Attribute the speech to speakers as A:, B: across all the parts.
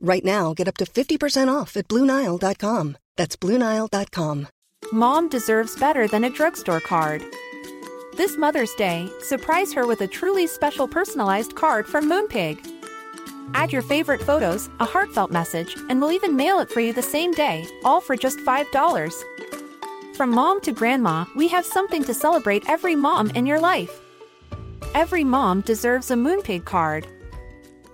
A: Right now, get up to 50% off at BlueNile.com. That's BlueNile.com.
B: Mom deserves better than a drugstore card. This Mother's Day, surprise her with a truly special personalized card from Moonpig. Add your favorite photos, a heartfelt message, and we'll even mail it for you the same day, all for just $5. From mom to grandma, we have something to celebrate every mom in your life. Every mom deserves a Moonpig card.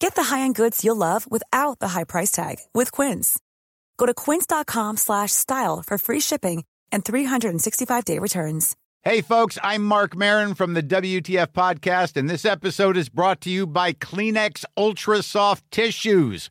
C: Get the high-end goods you'll love without the high price tag with Quince. Go to quince.com slash style for free shipping and 365-day returns.
D: Hey, folks, I'm Marc Maron from the WTF Podcast, and this episode is brought to you by Kleenex Ultra Soft Tissues,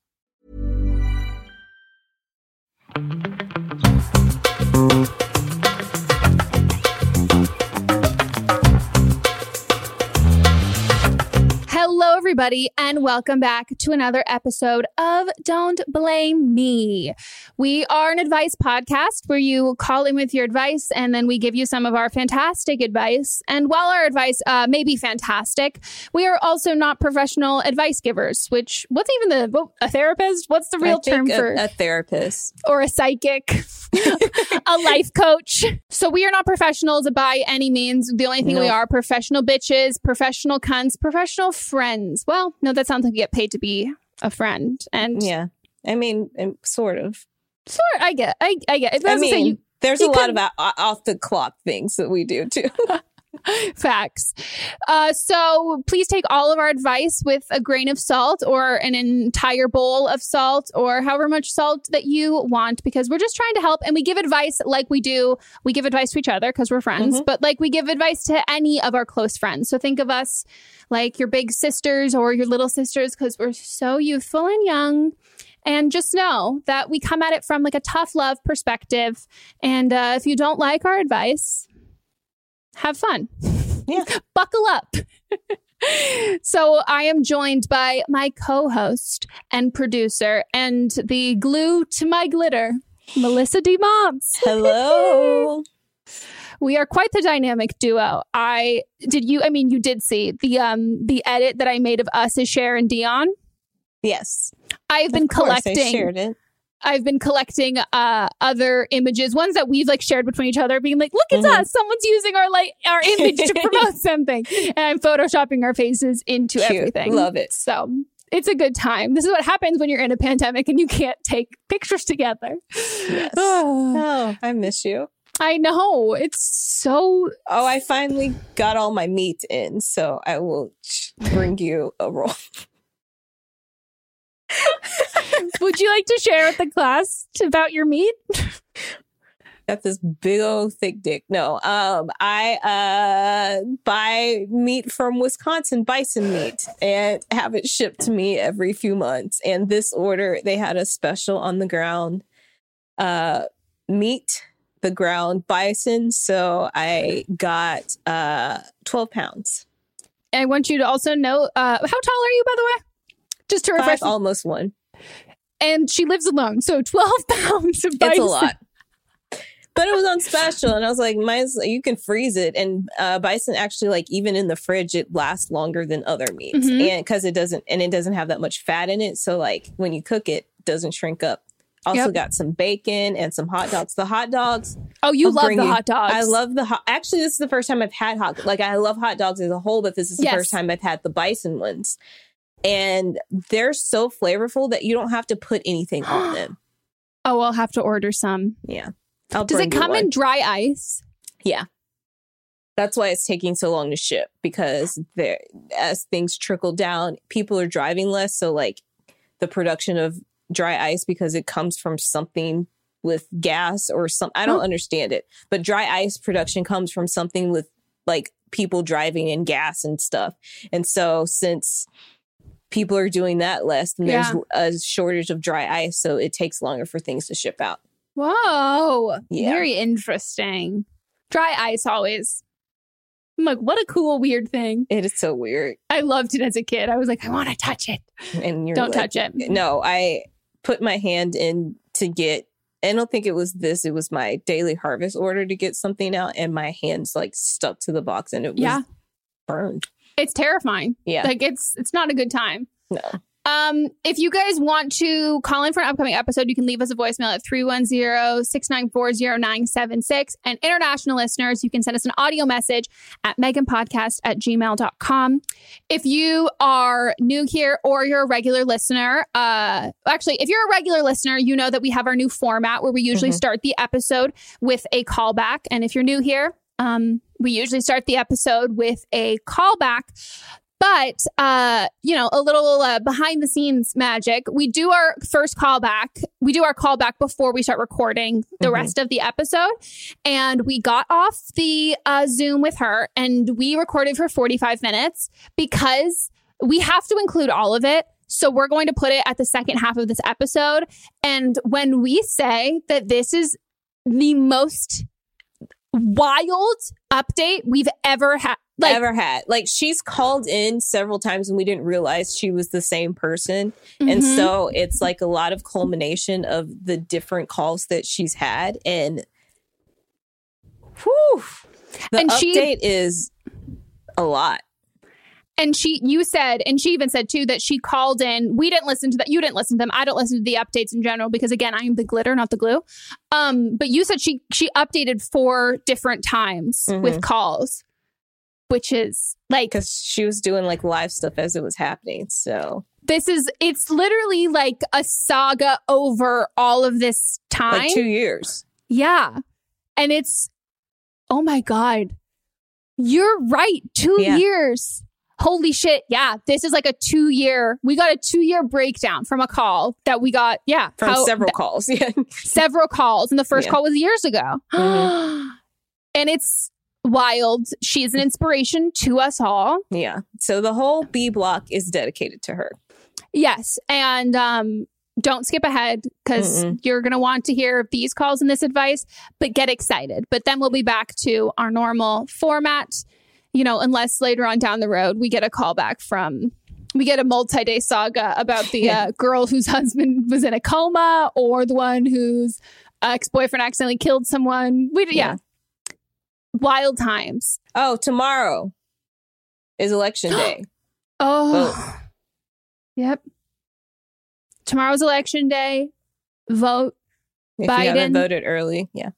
D: Thank mm -hmm. you.
E: Hello, everybody, and welcome back to another episode of Don't Blame Me. We are an advice podcast where you call in with your advice and then we give you some of our fantastic advice. And while our advice uh, may be fantastic, we are also not professional advice givers, which, what's even the, what, a therapist? What's the real term
F: a,
E: for
F: a therapist?
E: or a psychic, a life coach. So we are not professionals by any means. The only thing we are professional bitches, professional cunts, professional friends. Well, no, that sounds like you get paid to be a friend. And
F: Yeah. I mean, um, sort of.
E: sort, I get, I, I get. If I
F: I
E: was to say
F: mean,
E: you,
F: there's
E: you
F: a lot of off the clock things that we do too.
E: Facts. Uh, so please take all of our advice with a grain of salt or an entire bowl of salt or however much salt that you want because we're just trying to help and we give advice like we do. We give advice to each other because we're friends, but like we give advice to any of our close friends. So think of us like your big sisters or your little sisters because we're so youthful and young. And just know that we come at it from like a tough love perspective. And uh, if you don't like our advice, have fun.
F: Yeah.
E: Buckle up. so I am joined by my co-host and producer and the glue to my glitter, Melissa DeMonts.
F: Hello.
E: We are quite the dynamic duo. I did you I mean you did see the um the edit that I made of us as Cher and Dion.
F: yes.
E: I've been
F: course, I
E: collecting
F: shared it.
E: I've been collecting uh, other images, ones that we've like shared between each other, being like, "Look at
F: Mhm.
E: us! Someone's using our like our image to promote something," and I'm photoshopping our faces into
F: Cute.
E: everything.
F: Love it.
E: So it's a good time. This is what happens when you're in a pandemic and you can't take pictures together.
F: Yes. Oh, I miss you.
E: I know it's so.
F: Oh, I finally got all my meat in, so I will bring you a roll.
E: Would you like to share with the class about your meat?
F: got this big old thick dick. No, um, I uh buy meat from Wisconsin, bison meat, and have it shipped to me every few months. And this order, they had a special on the ground, uh, meat, the ground bison. So I got uh twelve pounds,
E: I want you to also know uh, how tall are you, by the way? Just to refresh.
F: five, almost one.
E: and she lives alone, so twelve pounds of bison.
F: It's a lot. But it was on special, and I was like, "Mine's you can freeze it." And uh, bison actually, like even in the fridge, it lasts longer than other meats,
E: Mhm.
F: and because it doesn't, and it doesn't have that much fat in it, so like when you cook it, it doesn't shrink up. Also
E: Yep.
F: got some bacon and some hot dogs. The hot dogs,
E: Oh, you love the hot dogs.
F: I love the hot. Actually, this is the first time I've had hot. Like I love hot dogs as a whole, but this is the
E: Yes.
F: first time I've had the bison ones, and they're so flavorful that you don't have to put anything on them.
E: Oh, I'll have to order some.
F: Yeah. I'll
E: Does it come in dry ice?
F: Yeah. That's why it's taking so long to ship because there as things trickle down, people are driving less. So like the production of dry ice because it comes from something with gas or some I don't
E: Oh.
F: understand it. But dry ice production comes from something with like people driving and gas and stuff. And so since people are doing that less, then there's a shortage of dry ice. So it takes longer for things to ship out.
E: Whoa.
F: Yeah.
E: Very interesting. Dry ice always. I'm like, what a cool, weird thing.
F: It is so weird.
E: I loved it as a kid. I was like, I want to touch it.
F: and you're
E: Don't
F: like-
E: touch it.
F: No, I put my hand in to get. I don't think it was this. It was my daily harvest order to get something out, and my hands like stuck to the box, and it was
E: Yeah.
F: burned.
E: It's terrifying.
F: Yeah,
E: Like it's it's not a good time.
F: no,
E: Um, if you guys want to call in for an upcoming episode, you can leave us a voicemail at 310-694-0976. And international listeners, you can send us an audio message at meganpodcast at gmail.com. If you are new here or you're a regular listener, uh, actually, if you're a regular listener, you know that we have our new format where we usually
F: Mhm.
E: start the episode with a callback. And if you're new here, um, we usually start the episode with a callback but uh you know a little uh, behind the scenes magic. We do our first callback. We do our callback before we start recording the
F: Mhm.
E: rest of the episode. And we got off the uh, zoom with her and we recorded for 45 minutes because we have to include all of it. So we're going to put it at the second half of this episode. And when we say that this is the most wild update we've ever had like
F: ever had. Like she's called in several times, and we didn't realize she was the same person. And
E: mhm.
F: so it's like a lot of culmination of the different calls that she's had, and whew, the
E: And she-
F: update is a lot.
E: And she, you said, and she even said too that she called in. We didn't listen to that. You didn't listen to them. I don't listen to the updates in general because again, I am the glitter, not the glue. Um, but you said she she updated four different times with calls, which is like
F: because she was doing like live stuff as it was happening. So
E: this is it's literally like a saga over all of this time.
F: like two years.
E: Yeah. And it's, oh my God. You're right. Two
F: Yeah.
E: years. Holy shit. Yeah. This is like a two year, we got a two year breakdown from a call that we got. Yeah.
F: From
E: how-
F: several
E: th-
F: calls. Yeah.
E: several calls. And the first
F: Yeah.
E: call was years ago.
F: Mhm.
E: and it's wild. She's an inspiration to us all.
F: Yeah. So the whole B block is dedicated to her.
E: Yes. And um, don't skip ahead because you're going to want to hear these calls and this advice, but get excited. But then we'll be back to our normal format, you know, unless later on down the road we get a call back from. We get a multi day saga about the
F: Yeah.
E: uh, girl whose husband was in a coma or the one whose ex boyfriend accidentally killed someone. We, yeah. Wild times.
F: Oh, tomorrow is election day.
E: Oh. Yep. Tomorrow's election day. vote
F: If
E: Biden.
F: you haven't voted early, yeah.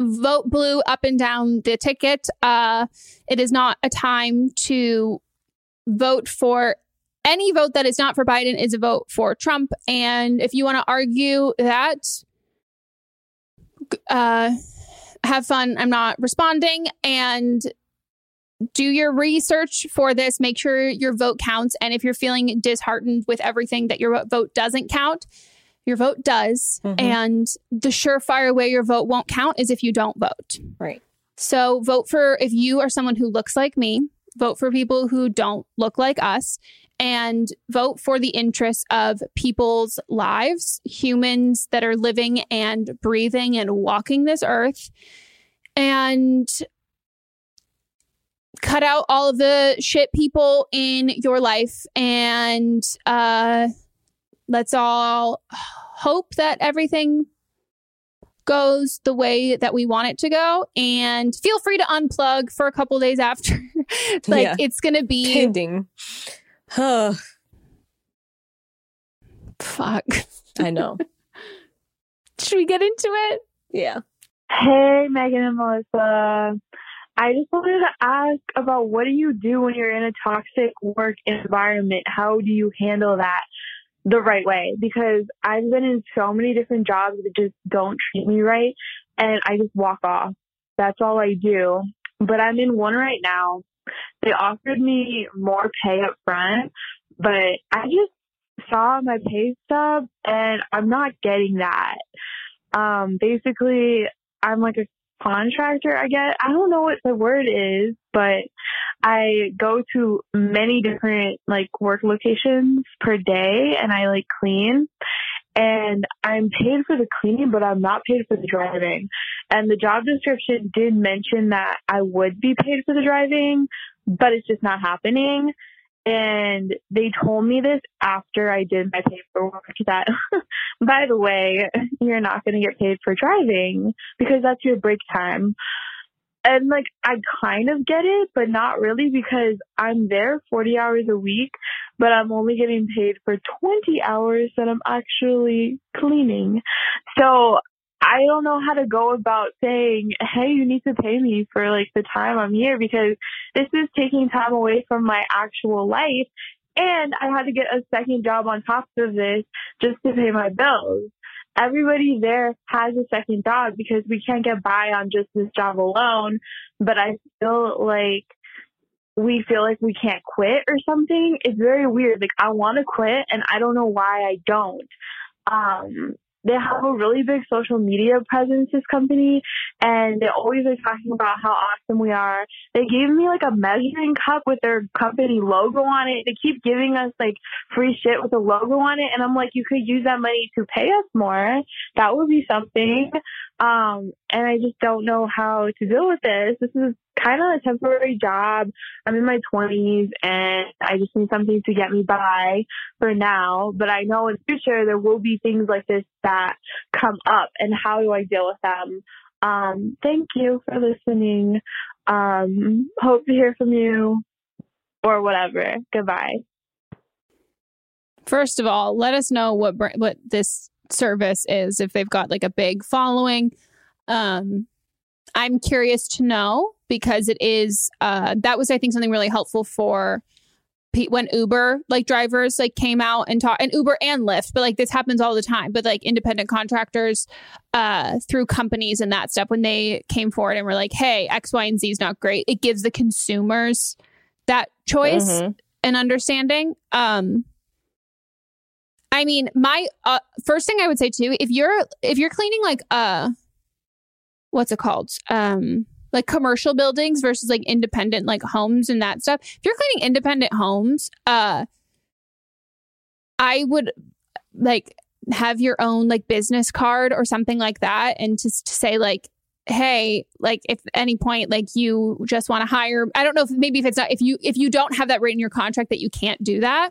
E: Vote blue up and down the ticket. Uh, it is not a time to vote for any vote that is not for Biden is a vote for Trump. And if you want to argue that, uh, have fun. I'm not responding. And do your research for this. Make sure your vote counts. And if you're feeling disheartened with everything that your vote doesn't count, your vote does.
F: Mhm.
E: And the surefire way your vote won't count is if you don't vote.
F: Right.
E: So vote for if you are someone who looks like me, vote for people who don't look like us, and vote for the interests of people's lives, humans that are living and breathing and walking this earth. And cut out all of the shit people in your life and uh let's all hope that everything goes the way that we want it to go and feel free to unplug for a couple days after like
F: Yeah.
E: it's gonna be
F: Pending. Huh.
E: fuck
F: I know.
E: should we get into it
F: Yeah.
G: Hey, Megan and Melissa. I just wanted to ask about what do you do when you're in a toxic work environment? How do you handle that the right way? Because I've been in so many different jobs that just don't treat me right and I just walk off. That's all I do. But I'm in one right now. They offered me more pay up front, but I just saw my pay stub and I'm not getting that. Um, basically, I'm like a contractor, I guess. I don't know what the word is, but I go to many different like work locations per day and I like clean. And I'm paid for the cleaning, but I'm not paid for the driving. And the job description did mention that I would be paid for the driving, but it's just not happening. And they told me this after I did my paperwork that, by the way, you're not going to get paid for driving because that's your break time. And like, I kind of get it, but not really because I'm there 40 hours a week, but I'm only getting paid for 20 hours that I'm actually cleaning. So I don't know how to go about saying, hey, you need to pay me for like the time I'm here because this is taking time away from my actual life. And I had to get a second job on top of this just to pay my bills. Everybody there has a second job because we can't get by on just this job alone. But I feel like we feel like we can't quit or something. It's very weird. Like I want to quit and I don't know why I don't. Um, they have a really big social media presence, this company, and they always are talking about how awesome we are. They gave me like a measuring cup with their company logo on it. They keep giving us like free shit with a logo on it, and I'm like, you could use that money to pay us more. That would be something. Um, and I just don't know how to deal with this. This is kind of a temporary job. I'm in my 20s and I just need something to get me by for now. But I know in the future there will be things like this that come up and how do I deal with them? Um, thank you for listening. Um, hope to hear from you or whatever. Goodbye.
E: First of all, let us know what what this service is if they've got like a big following. Um, I'm curious to know because it is uh, that was I think something really helpful for pe- when Uber like drivers like came out and talk and Uber and Lyft, but like this happens all the time. But like independent contractors uh, through companies and that stuff when they came forward and were like, "Hey, X, Y, and Z is not great." It gives the consumers that choice
F: Mhm.
E: and understanding. Um, I mean, my uh, first thing I would say too, if you're if you're cleaning like uh, what's it called? Um, like commercial buildings versus like independent like homes and that stuff. If you're cleaning independent homes, uh, I would like have your own like business card or something like that, and just to say like, hey, like if at any point like you just want to hire, I don't know if maybe if it's not if you if you don't have that written in your contract that you can't do that,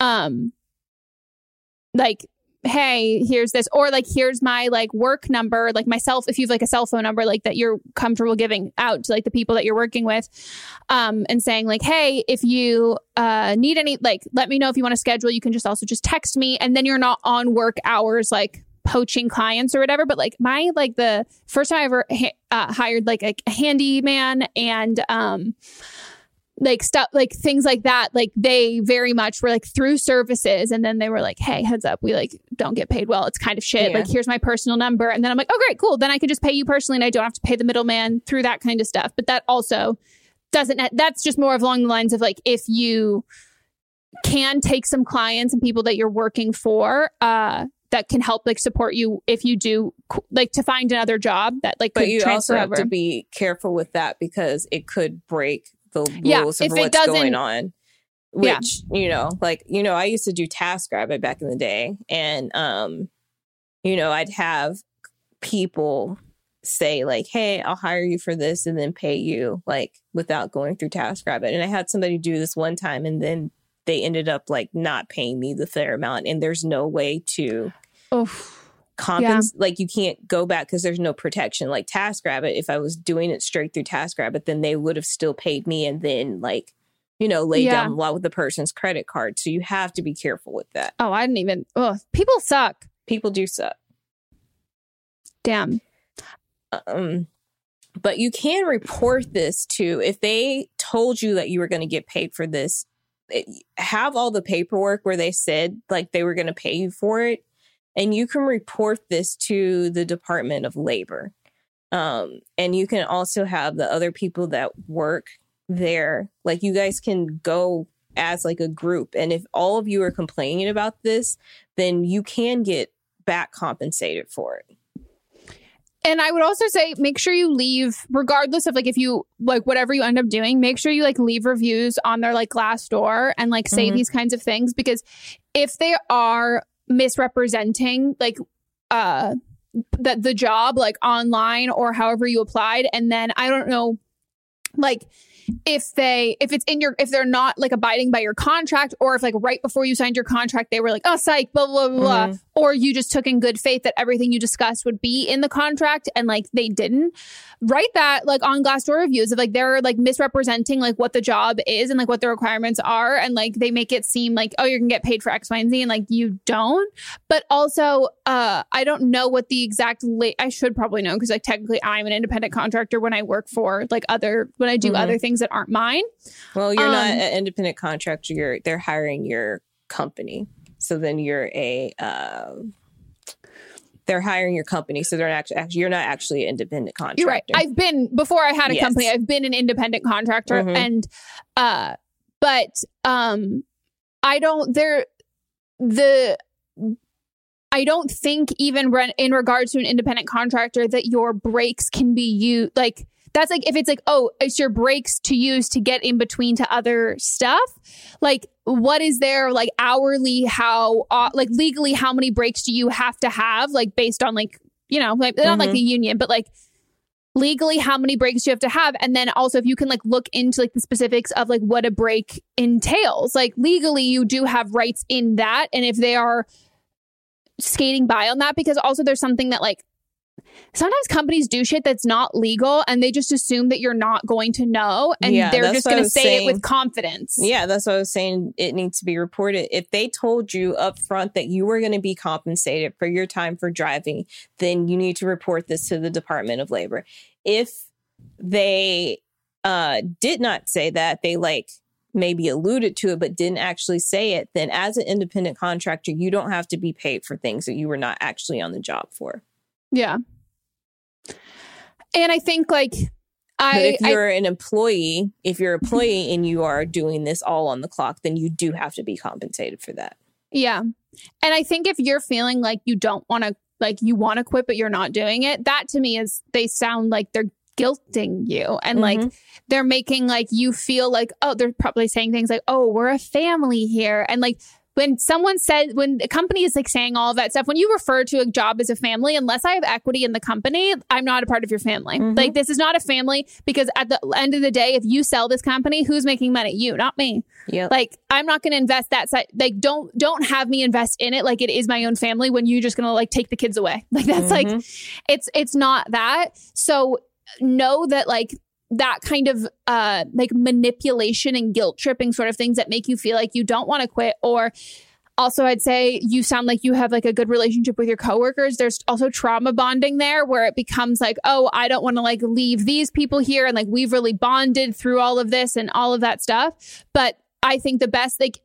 E: um, like hey here's this or like here's my like work number like myself if you've like a cell phone number like that you're comfortable giving out to like the people that you're working with um and saying like hey if you uh need any like let me know if you want to schedule you can just also just text me and then you're not on work hours like poaching clients or whatever. But like my like the first time I ever ha- uh, hired like a, a handyman and um like stuff like things like that like they very much were like through services and then they were like hey heads up we like don't get paid well it's kind of shit
F: Yeah.
E: like here's my personal number and then i'm like oh great cool then i can just pay you personally and i don't have to pay the middleman through that kind of stuff but that also doesn't that's just more of along the lines of like if you can take some clients and people that you're working for uh that can help like support you if you do like to find another job that like
F: But
E: could
F: you
E: transfer
F: also have
E: over.
F: to be careful with that because it could break the
E: Yeah,
F: rules of
E: if it
F: what's
E: doesn't-
F: going on.
E: Yeah.
F: Which, you know, like, you know, I used to do TaskRabbit back in the day. And um, you know, I'd have people say like, "Hey, I'll hire you for this and then pay you like without going through TaskRabbit." And I had somebody do this one time and then they ended up like not paying me the fair amount and there's no way to
E: Oof.
F: Compens like you can't go back because there's no protection. Like TaskRabbit if I was doing it straight through TaskRabbit then they would have still paid me and then like you know lay
E: Yeah.
F: down the law with the person's credit card. So you have to be careful with that.
E: Oh i didn't even oh people suck.
F: People do suck.
E: Damn.
F: Um but you can report this to if they told you that you were going to get paid for this it- have all the paperwork where they said like they were going to pay you for it and you can report this to the department of labor. Um and you can also have the other people that work there. Like you guys can go as like a group. And if all of you are complaining about this then you can get back compensated for it.
E: And I would also say make sure you leave, regardless of like if you like whatever you end up doing, make sure you like leave reviews on their like Glassdoor and like say
F: Mhm.
E: these kinds of things. Because if they are misrepresenting like uh that the job like online or however you applied. And then I don't know like if they if it's in your if they're not like abiding by your contract or if like right before you signed your contract they were like oh psych blah blah blah, blah
F: Mhm.
E: or you just took in good faith that everything you discussed would be in the contract and like they didn't write that like on glassdoor reviews of like they're like misrepresenting like what the job is and like what the requirements are and like they make it seem like oh you're gonna get paid for x y and z and like you don't but also uh i don't know what the exact la- i should probably know because like technically i'm an independent contractor when i work for like other when i do
F: Mhm.
E: other things that aren't mine
F: Well, you're not
E: Um,
F: an independent contractor. You're they're hiring your company. So then you're a uh, they're hiring your company. So they're not actually, actually you're not actually an independent contractor.
E: You're right. I've been before I had a
F: Yes.
E: company, I've been an independent contractor
F: Mhm.
E: and uh but um I don't there the I don't think even re- in regards to an independent contractor that your breaks can be used like that's like if it's like oh it's your breaks to use to get in between to other stuff like what is there like hourly how uh, like legally how many breaks do you have to have like based on like you know like not like the union but like legally how many breaks do you have to have? And then also if you can like look into like the specifics of like what a break entails like legally you do have rights in that and if they are skating by on that because also there's something that like sometimes companies do shit that's not legal and they just assume that you're not going to know and
F: Yeah,
E: they're just going to say
F: saying.
E: it with confidence
F: Yeah, that's what I was saying. It needs to be reported. If they told you up front that you were going to be compensated for your time for driving, then you need to report this to the Department of Labor. If they uh, did not say that, they like maybe alluded to it but didn't actually say it, then as an independent contractor, you don't have to be paid for things that you were not actually on the job for.
E: Yeah and i think like
F: But
E: i
F: if you're an employee, if you're an employee and you are doing this all on the clock, then you do have to be compensated for that.
E: Yeah. And I think if you're feeling like you don't want to, like you want to quit, but you're not doing it, that to me is they sound like they're guilting you and like
F: Mhm.
E: they're making like you feel like, oh, they're probably saying things like, oh, we're a family here. And like, when someone said when a company is like saying all that stuff when you refer to a job as a family unless i have equity in the company i'm not a part of your family.
F: Mhm.
E: like this is not a family because at the end of the day if you sell this company who's making money? You not me.
F: Yeah
E: like i'm not going to invest that side like don't don't have me invest in it like it is my own family when you're just going to like take the kids away. Like that's like it's it's not that. So know that like that kind of uh like manipulation and guilt tripping sort of things that make you feel like you don't want to quit or Also, I'd say you sound like you have like a good relationship with your coworkers. There's also trauma bonding there where it becomes like, oh, I don't want to like leave these people here. And like we've really bonded through all of this and all of that stuff. But I think the best, like,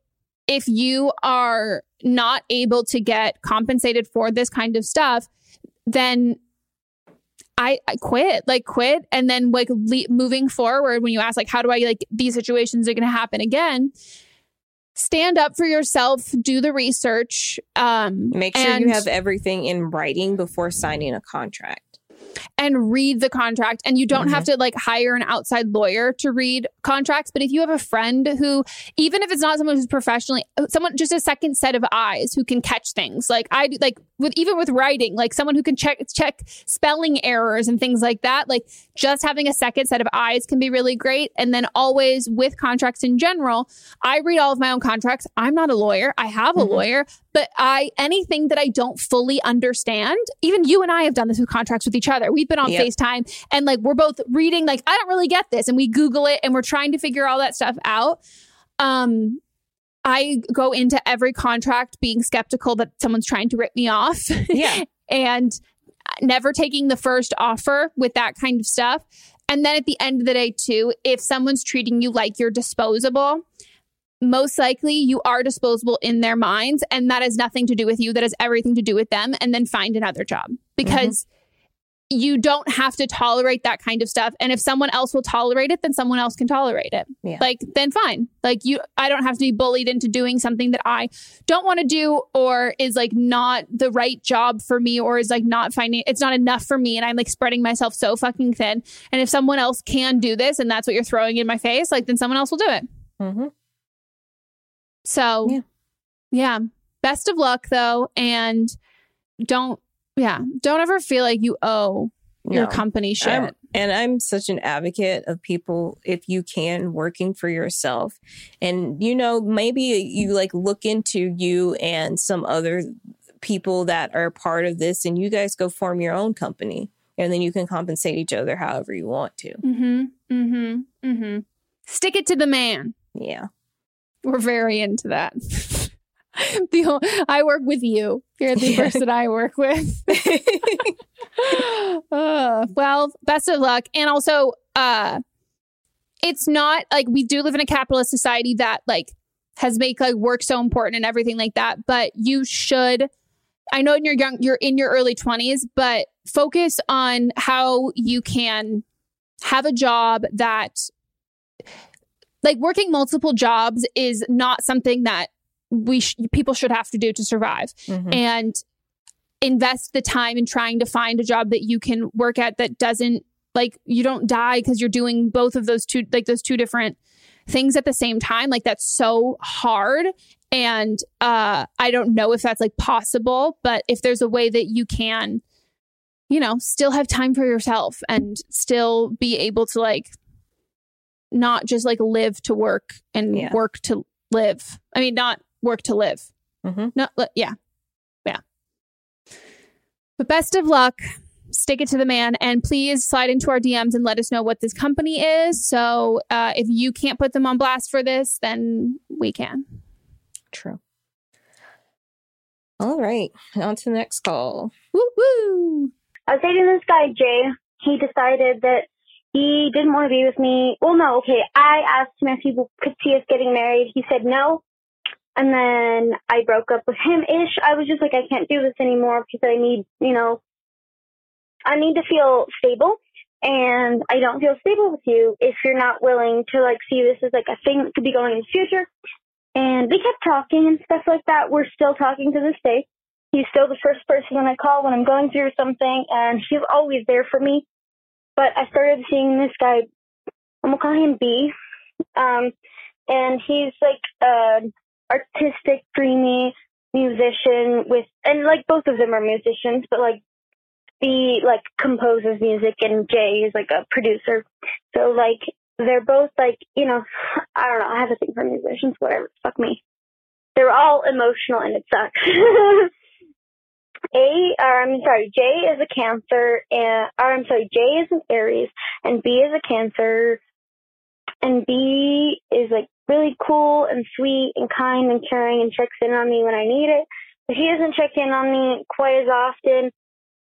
E: if you are not able to get compensated for this kind of stuff, then I, I quit, like quit. And then like le- moving forward, when you ask like, how do I like these situations are going to happen again? Stand up for yourself, do the research. Um,
F: Make sure
E: and-
F: you have everything in writing before signing a contract.
E: And read the contract. And you don't
F: Mm-hmm.
E: have to like hire an outside lawyer to read contracts. But if you have a friend who, even if it's not someone who's professionally, someone just a second set of eyes who can catch things, like I like with even with writing, like someone who can check check spelling errors and things like that. Like just having a second set of eyes can be really great. And then always with contracts in general, I read all of my own contracts. I'm not a lawyer. I have a lawyer, but I anything that I don't fully understand, even you and I have done this with contracts with each other. We've been on
F: Yep.
E: FaceTime and like we're both reading, like, I don't really get this. And we Google it and we're trying to figure all that stuff out. Um, I go into every contract being skeptical that someone's trying to rip me off.
F: Yeah.
E: and never taking the first offer with that kind of stuff. And then at the end of the day, too, if someone's treating you like you're disposable, most likely you are disposable in their minds. And that has nothing to do with you. That has everything to do with them. And then find another job because you don't have to tolerate that kind of stuff. And if someone else will tolerate it, then someone else can tolerate it.
F: Yeah.
E: Like, then fine. Like, you, I don't have to be bullied into doing something that I don't want to do or is like not the right job for me or is like not finding it's not enough for me. And I'm like spreading myself so fucking thin. And if someone else can do this and that's what you're throwing in my face, like, then someone else will do it.
F: Mhm.
E: So,
F: Yeah.
E: yeah. Best of luck though. And don't, yeah, don't ever feel like you owe your
F: No.
E: company shit.
F: I'm- and I'm such an advocate of people, if you can, working for yourself. And, you know, maybe you like look into you and some other people that are part of this, and you guys go form your own company. And then you can compensate each other however you want to.
E: mm-hmm. Mm-hmm. Mm-hmm. Stick it to the man.
F: Yeah.
E: We're very into that. the I work with you. You're the
F: Yeah.
E: person I work with. Uh, well, best of luck. And also, uh, it's not like we do live in a capitalist society that like has made like work so important and everything like that. But you should. I know in your young, you're in your early twenties, but focus on how you can have a job that like working multiple jobs is not something that we sh- people should have to do to survive
F: Mhm.
E: and invest the time in trying to find a job that you can work at that doesn't like you don't die because you're doing both of those two like those two different things at the same time like that's so hard and uh i don't know if that's like possible but if there's a way that you can you know still have time for yourself and still be able to like not just like live to work and
F: Yeah.
E: work to live i mean not work to live
F: Mm-hmm.
E: no yeah yeah but best of luck stick it to the man and please slide into our dms and let us know what this company is so uh, if you can't put them on blast for this then we can
F: True. All right. On to the next call.
E: woo woo
H: I was dating this guy, Jay. He decided that he didn't want to be with me. Well, no, okay. I asked him if he could see us getting married. He said no. And then I broke up with him ish. I was just like, I can't do this anymore because I need, you know, I need to feel stable. And I don't feel stable with you if you're not willing to like see this as like a thing that could be going in the future. And we kept talking and stuff like that. We're still talking to this day. He's still the first person I call when I'm going through something, and he's always there for me. But I started seeing this guy, I'm gonna call him B, um, and he's like an artistic, dreamy musician with, and like both of them are musicians, but like B like composes music and Jay is like a producer. So like they're both like you know, I don't know. I have a thing for musicians. Whatever, fuck me. They're all emotional and it sucks. A, or I'm sorry, J is a Cancer, and or I'm sorry, J is an Aries, and B is a Cancer. and B is like really cool and sweet and kind and caring and checks in on me when I need it. But he doesn't check in on me quite as often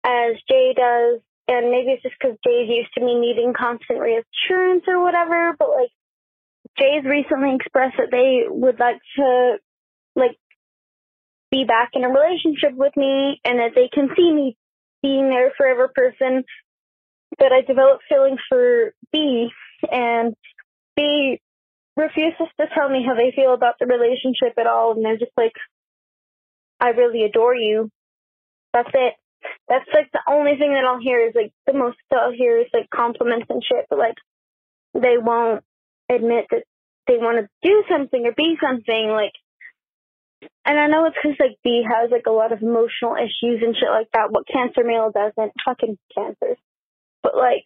H: as Jay does. And maybe it's just because Jay's used to me needing constant reassurance or whatever. But like, Jay's recently expressed that they would like to, like, be back in a relationship with me and that they can see me being their forever person. But I developed feelings for B and B refuses to tell me how they feel about the relationship at all. And they're just like, I really adore you. That's it. That's like the only thing that I'll hear is like the most I'll hear is like compliments and shit, but like they won't admit that they want to do something or be something like. And I know it's because like B has like a lot of emotional issues and shit like that. What cancer male doesn't, fucking cancers. But like,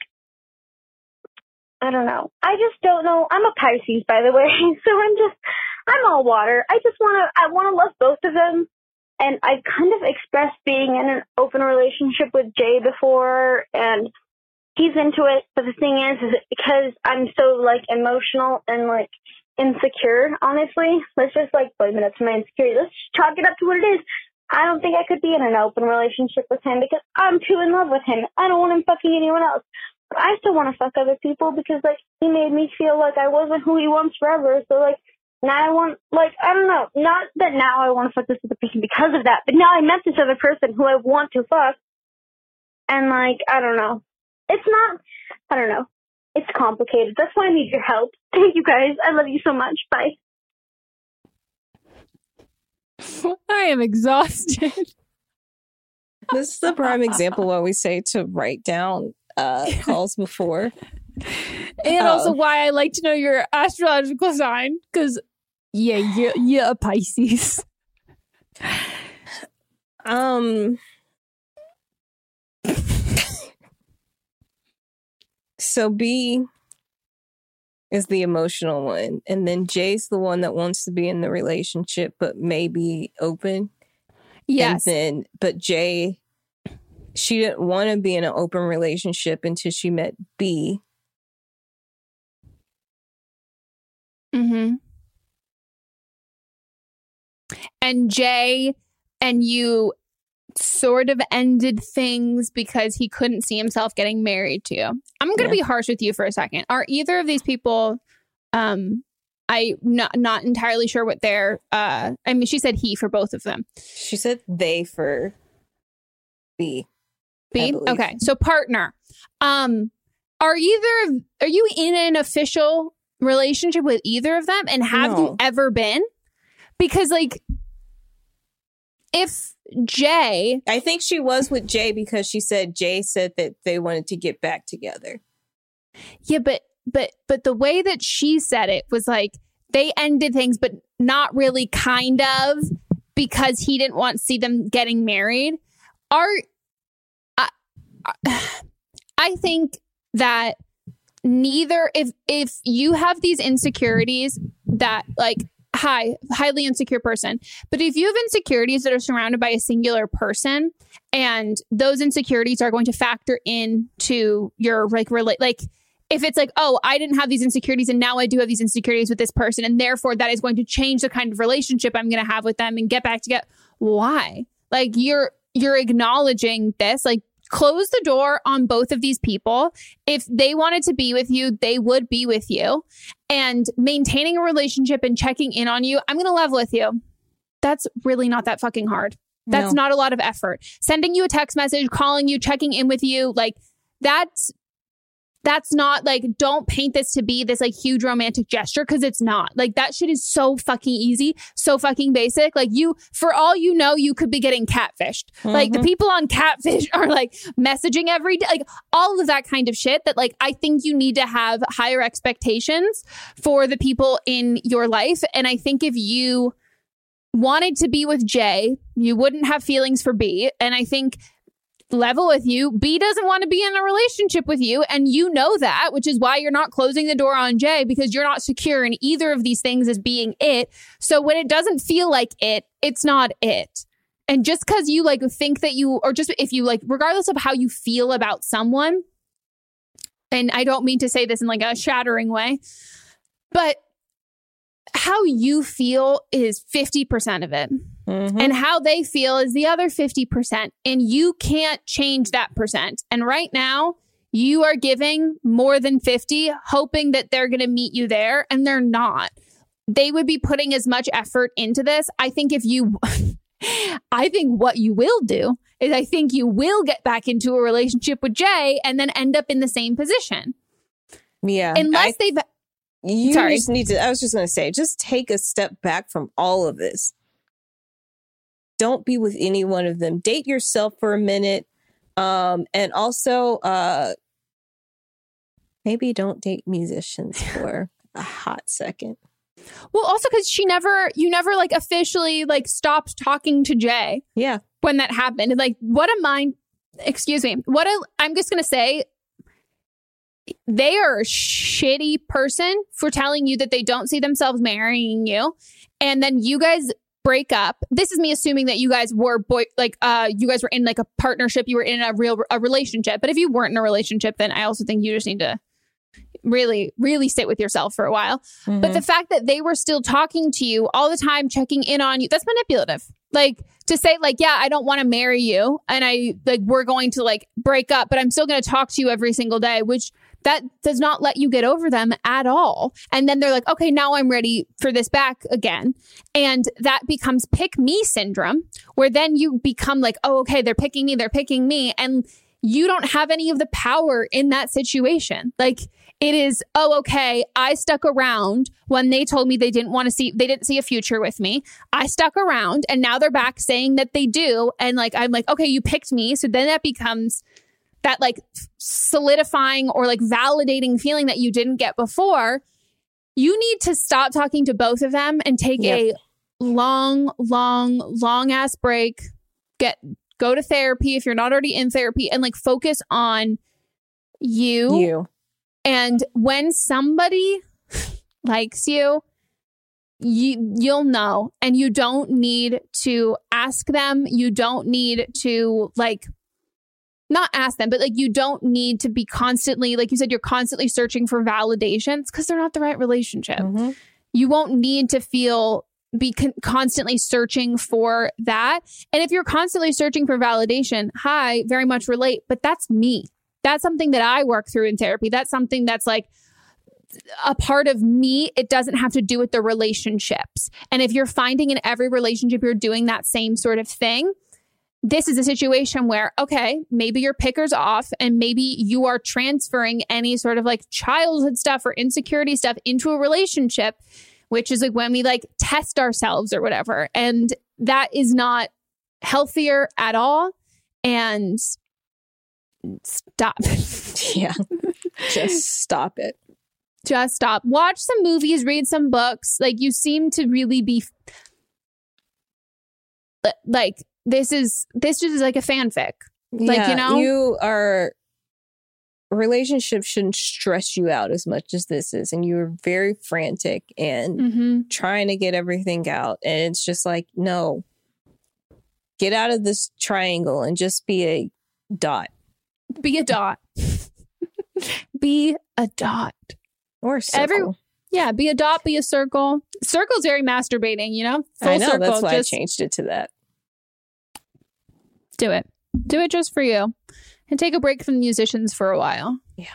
H: I don't know. I just don't know. I'm a Pisces, by the way, so I'm just, I'm all water. I just want to, I want to love both of them and I've kind of expressed being in an open relationship with Jay before, and he's into it. But the thing is, is because I'm so like emotional and like insecure. Honestly, let's just like blame it up to my insecurity. Let's chalk it up to what it is. I don't think I could be in an open relationship with him because I'm too in love with him. I don't want him fucking anyone else. But I still want to fuck other people because like he made me feel like I wasn't who he wants forever. So like now I want, like, I don't know, not that now I want to fuck this other person because of that, but now I met this other person who I want to fuck. And, like, I don't know. It's not, I don't know. It's complicated. That's why I need your help. Thank you guys. I love you so much. Bye.
E: I am exhausted.
F: This is the prime example why we say to write down uh, calls before.
E: And
F: Oh.
E: also why I like to know your astrological sign because yeah, you're, you're a Pisces.
F: Um. so B is the emotional one, and then J's the one that wants to be in the relationship but maybe open.
E: Yes.
F: And then, but J, she didn't want to be in an open relationship until she met B.
E: Mm-hmm. And Jay and you sort of ended things because he couldn't see himself getting married to you. I'm going to
F: Yeah.
E: be harsh with you for a second. Are either of these people um I not not entirely sure what they're uh I mean she said he for both of them.
F: She said they for B. I
E: B?
F: believe.
E: Okay. So partner. Um are either are you in an official relationship with either of them and have you ever been? Because like if Jay
F: I think she was with Jay because she said Jay said that they wanted to get back together.
E: Yeah, but but but the way that she said it was like they ended things, but not really kind of because he didn't want to see them getting married. Are I think that neither if if you have these insecurities that like high highly insecure person but if you have insecurities that are surrounded by a singular person and those insecurities are going to factor into your like relate like if it's like oh i didn't have these insecurities and now i do have these insecurities with this person and therefore that is going to change the kind of relationship i'm going to have with them and get back together why? Like you're you're acknowledging this like close the door on both of these people. If they wanted to be with you they would be with you. And maintaining a relationship and checking in on you i'm going to level with you. That's really not that fucking hard. That's
F: No.
E: not a lot of effort. Sending you a text message calling you checking in with you like that's that's not like don't paint this to be this like huge romantic gesture because it's not. Like that shit is so fucking easy so fucking basic. Like you for all you know you could be getting catfished. Like the
F: Mhm.
E: people on catfish are like messaging every day like all of that kind of shit that like i think you need to have higher expectations for the people in your life. And i think if you wanted to be with jay you wouldn't have feelings for b. And i think level with you. B doesn't want to be in a relationship with you. And you know that, which is why you're not closing the door on Jay because you're not secure in either of these things as being it. So when it doesn't feel like it, it's not it. And just because you like think that you, or just if you like, regardless of how you feel about someone, and I don't mean to say this in like a shattering way, but how you feel is 50% of it.
F: Mhm.
E: And how they feel is the other 50%. And you can't change that percent. And right now, you are giving more than 50, hoping that they're going to meet you there, and they're not. They would be putting as much effort into this. I think if you, I think what you will do is I think you will get back into a relationship with Jay and then end up in the same position.
F: yeah.
E: Unless
F: I-
E: they've,
F: you
E: Sorry.
F: just need to, I was just going to say, just take a step back from all of this. Don't be with any one of them. Date yourself for a minute. Um, and also, uh, maybe don't date musicians for a hot second.
E: well, also because she never, you never like officially like stopped talking to Jay.
F: Yeah.
E: when that happened. And like, what a mind, excuse me, what a, I'm just going to say, they are a shitty person for telling you that they don't see themselves marrying you. And then you guys break up. This is me assuming that you guys were boy, like, uh, you guys were in like a partnership, you were in a real, a relationship. But if you weren't in a relationship, then I also think you just need to really, really sit with yourself for a while. But the fact that they were still talking to you all the time, checking in on you, that's manipulative. Like to say, like, yeah, I don't want to marry you and I like we're going to like break up, but I'm still gonna talk to you every single day, which that does not let you get over them at all. And then they're like, okay, now I'm ready for this back again. And that becomes pick me syndrome, where then you become like, oh, okay, they're picking me, they're picking me. And you don't have any of the power in that situation. Like it is, oh, okay, I stuck around when they told me they didn't want to see, they didn't see a future with me. I stuck around and now they're back saying that they do. And like, I'm like, okay, you picked me. So then that becomes that like solidifying or like validating feeling that you didn't get before. You need to stop talking to both of them and take
F: Yep.
E: a long, long, long ass break. Get go to therapy if you're not already in therapy and like focus on you.
F: You.
E: And when somebody likes you, you you'll know and you don't need to ask them, you don't need to like not ask them, but like you don't need to be constantly like you said you're constantly searching for validations because they're not the right relationship.
F: Mhm.
E: You won't need to feel be con- constantly searching for that. And if you're constantly searching for validation, hi, very much relate, but that's me. That's something that I work through in therapy. That's something that's like a part of me. It doesn't have to do with the relationships. And if you're finding in every relationship you're doing that same sort of thing, this is a situation where, okay, maybe your picker's off and maybe you are transferring any sort of like childhood stuff or insecurity stuff into a relationship, which is like when we like test ourselves or whatever. And that is not healthier at all. And stop.
F: Yeah. Just stop it.
E: Just stop. Watch some movies, read some books. Like you seem to really be like this is this just is like a fanfic. Like, you know?
F: you are relationships shouldn't stress you out as much as this is, and you're very frantic and
E: Mm-hmm.
F: trying to get everything out, and it's just like no, get out of this triangle and just be a dot
E: Be a dot. be a dot.
F: or a circle.
E: Every yeah, be a dot, be a circle. Circle's very masturbating, you know? Full
F: I know
E: circle.
F: that's why
E: just
F: I changed it to that.
E: do it. Do it just for you. And take a break from the musicians for a while. Yeah.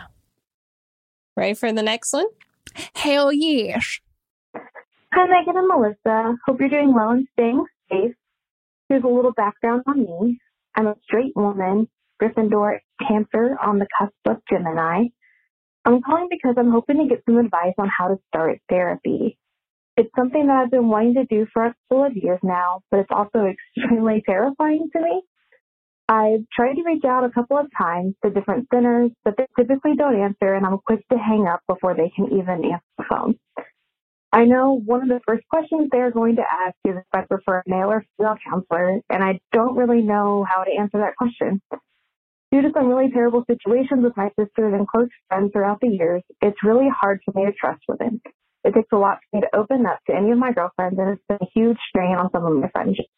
F: Ready for the next one?
E: Hell yes.
I: Hi, Megan and Melissa. Hope you're doing well and staying safe. Here's a little background on me. I'm a straight woman, Gryffindor, Cancer on the cusp of Gemini. I'm calling because I'm hoping to get some advice on how to start therapy. It's something that I've been wanting to do for a couple of years now, but it's also extremely terrifying to me. I've tried to reach out a couple of times to different centers, but they typically don't answer, and I'm quick to hang up before they can even answer the phone. I know one of the first questions they're going to ask is if I prefer a male or female counselor, and I don't really know how to answer that question. Due to some really terrible situations with my sisters and close friends throughout the years, it's really hard for me to trust women. It takes a lot for me to open up to any of my girlfriends, and it's been a huge strain on some of my friendships.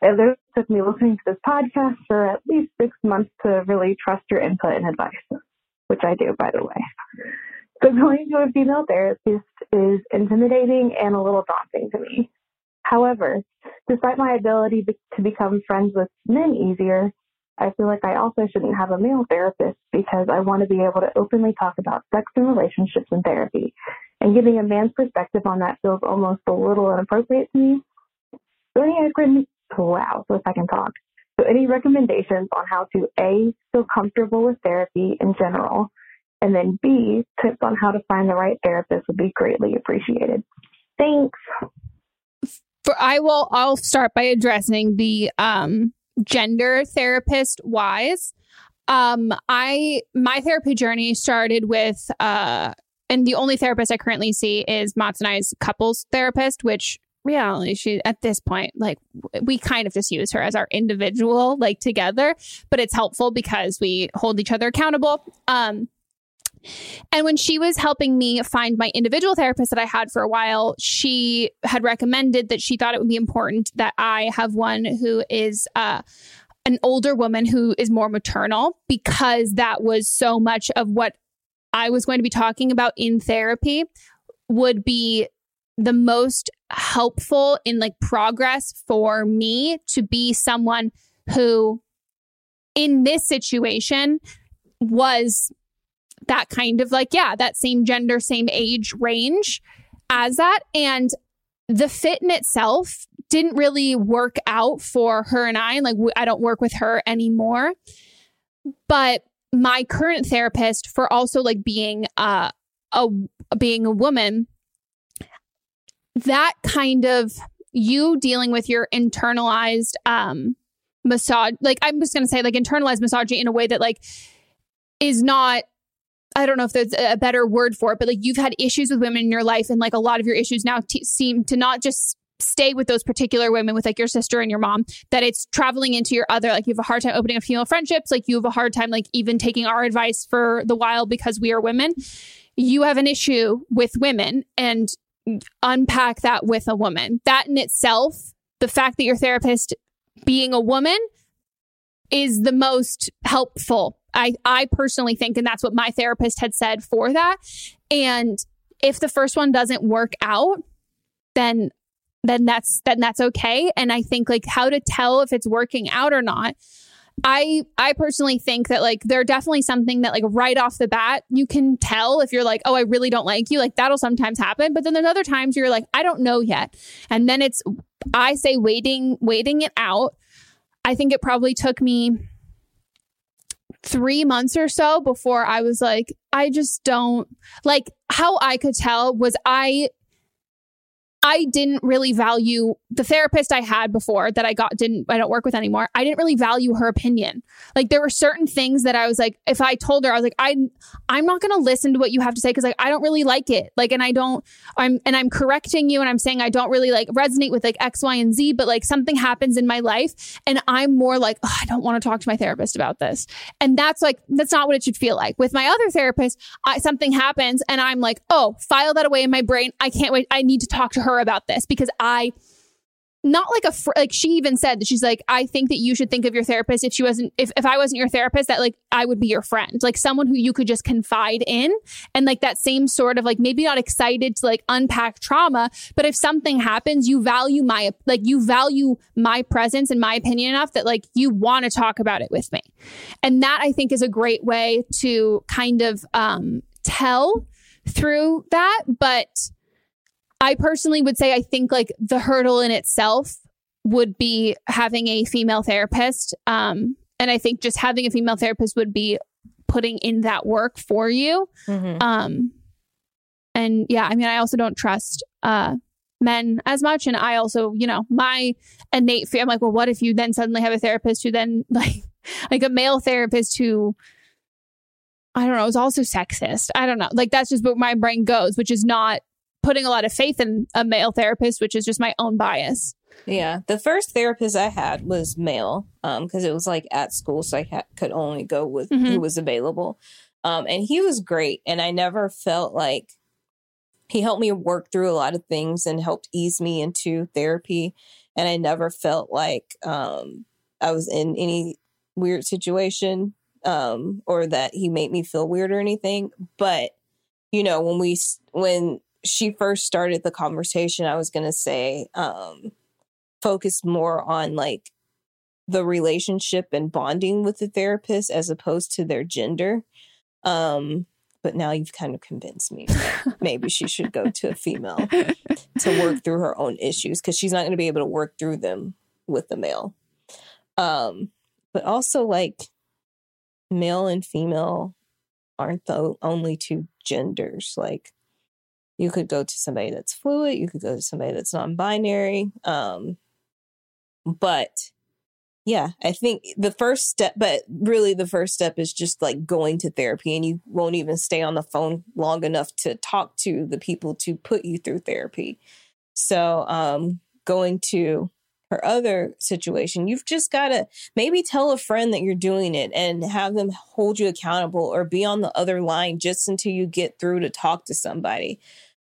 I: It took me listening to this podcast for at least six months to really trust your input and advice, which I do, by the way. So going to a female therapist
G: is intimidating and a little daunting to me. However, despite my ability to become friends with men easier, I feel like I also shouldn't have a male therapist because I want to be able to openly talk about sex and relationships in therapy. And giving a man's perspective on that feels almost a little inappropriate to me. So any wow, so if I can talk. So any recommendations on how to A, feel comfortable with therapy in general, and then B, tips on how to find the right therapist would be greatly appreciated. Thanks.
E: For I will I'll start by addressing the um gender therapist wise. Um I my therapy journey started with uh and the only therapist I currently see is Mott's and I's couples therapist, which reality she at this point like we kind of just use her as our individual like together but it's helpful because we hold each other accountable um and when she was helping me find my individual therapist that I had for a while, she had recommended that she thought it would be important that I have one who is uh, an older woman who is more maternal because that was so much of what I was going to be talking about in therapy would be the most helpful in like progress for me to be someone who in this situation was that kind of like yeah that same gender same age range as that. And the fit in itself didn't really work out for her and I And like I don't work with her anymore. But my current therapist for also like being uh, a being a woman that kind of you dealing with your internalized um massage like i'm just to say like internalized misogyny in a way that like is not I don't know if there's a better word for it, but like you've had issues with women in your life, and like a lot of your issues now t- seem to not just stay with those particular women with like your sister and your mom that it's traveling into your other like you have a hard time opening up female friendships like you have a hard time like even taking our advice for the while because we are women you have an issue with women and unpack that with a woman. That in itself, the fact that your therapist being a woman is the most helpful. I, I personally think, and that's what my therapist had said for that. And if the first one doesn't work out, then then that's then that's okay. And I think like how to tell if it's working out or not. I I personally think that like they're definitely something that like right off the bat you can tell if you're like oh I really don't like you. Like that'll sometimes happen. But then there's other times you're like I don't know yet. And then it's I say waiting waiting it out. I think it probably took me 3 months or so before I was like I just don't like how I could tell was I I didn't really value the therapist I had before that I got didn't I don't work with anymore. I didn't really value her opinion. Like there were certain things that I was like if I told her I was like I I'm not going to listen to what you have to say cuz like I don't really like it. Like and I don't I'm and I'm correcting you and I'm saying I don't really like resonate with like X Y and Z but like something happens in my life and I'm more like oh, I don't want to talk to my therapist about this. And that's like that's not what it should feel like. With my other therapist, I, something happens and I'm like, "Oh, file that away in my brain. I can't wait. I need to talk to her about this because I not like a fr- like she even said that she's like I think that you should think of your therapist if she wasn't if if I wasn't your therapist that like I would be your friend. Like someone who you could just confide in and like that same sort of like maybe not excited to like unpack trauma but if something happens you value my like you value my presence and my opinion enough that like you want to talk about it with me. And that I think is a great way to kind of um tell through that but I personally would say I think like the hurdle in itself would be having a female therapist. Um, and I think just having a female therapist would be putting in that work for you. Mm-hmm. Um, and yeah, I mean, I also don't trust uh, men as much. And I also, you know, my innate fear, I'm like, well, what if you then suddenly have a therapist who then like, like a male therapist who, I don't know, is also sexist. I don't know. Like that's just where my brain goes, which is not putting a lot of faith in a male therapist, which is just my own bias.
F: Yeah, the first therapist I had was male, um, because it was like at school, so I ha- could only go with mm-hmm. who was available, um, and he was great, and I never felt like he helped me work through a lot of things and helped ease me into therapy, and I never felt like um I was in any weird situation, um, or that he made me feel weird or anything, but you know when we when she first started the conversation, I was going to say, um, focus more on like the relationship and bonding with the therapist as opposed to their gender. Um, but now you've kind of convinced me maybe she should go to a female to work through her own issues because she's not going to be able to work through them with the male. Um, but also like male and female aren't the only two genders. Like you could go to somebody that's fluid, you could go to somebody that's non-binary. Um, but yeah, I think the first step, but really the first step is just like going to therapy, and you won't even stay on the phone long enough to talk to the people to put you through therapy. So, um, going to her other situation, you've just got to maybe tell a friend that you're doing it and have them hold you accountable or be on the other line just until you get through to talk to somebody.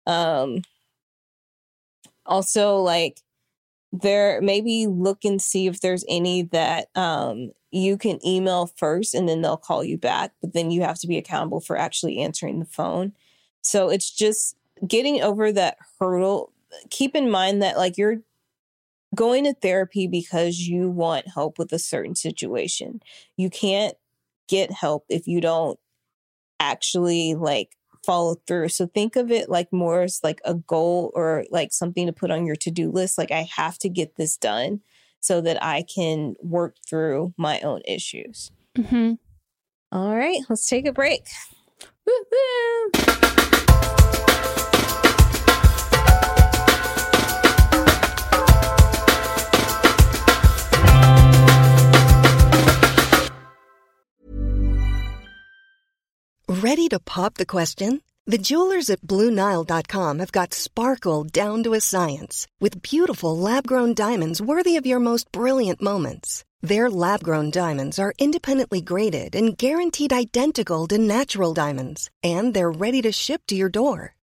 F: Um, also, like, there maybe look and see if there's any that um, you can email first and then they'll call you back, but then you have to be accountable for actually answering the phone. So it's just getting over that hurdle. Keep in mind that like you're going to therapy because you want help with a certain situation. You can't get help if you don't actually like follow through. So think of it like more as like a goal or like something to put on your to-do list like I have to get this done so that I can work through my own issues.
E: Mm-hmm.
F: All right, let's take a break.
A: Ready to pop the question? The jewelers at BlueNile.com have got sparkle down to a science with beautiful lab grown diamonds worthy of your most brilliant moments. Their lab grown diamonds are independently graded and guaranteed identical to natural diamonds, and they're ready to ship to your door.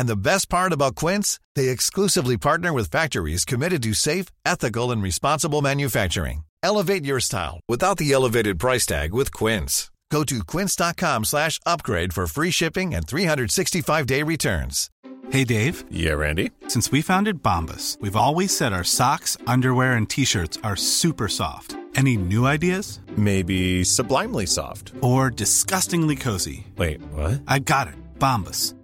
J: And the best part about Quince, they exclusively partner with factories committed to safe, ethical, and responsible manufacturing. Elevate your style without the elevated price tag with Quince. Go to quince.com slash upgrade for free shipping and 365-day returns.
K: Hey, Dave.
L: Yeah, Randy.
K: Since we founded Bombas, we've always said our socks, underwear, and T-shirts are super soft. Any new ideas?
L: Maybe sublimely soft.
K: Or disgustingly cozy.
L: Wait, what?
K: I got it. Bombas.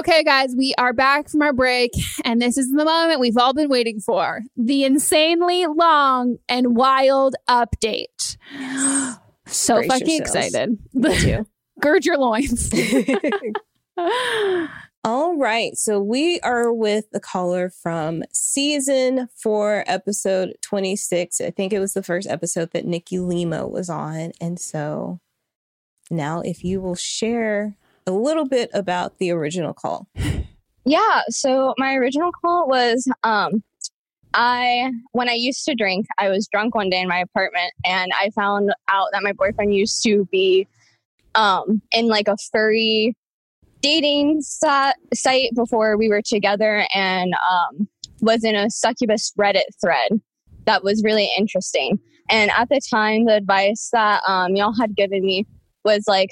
E: Okay, guys, we are back from our break, and this is the moment we've all been waiting for the insanely long and wild update. So Brace fucking yourselves. excited. Me too. Gird your loins.
F: All right. So we are with the caller from season four, episode 26. I think it was the first episode that Nikki Limo was on. And so now, if you will share a little bit about the original call.
M: Yeah. So my original call was um, I, when I used to drink, I was drunk one day in my apartment and I found out that my boyfriend used to be um, in like a furry dating site before we were together and um, was in a succubus Reddit thread that was really interesting. And at the time, the advice that um, y'all had given me was like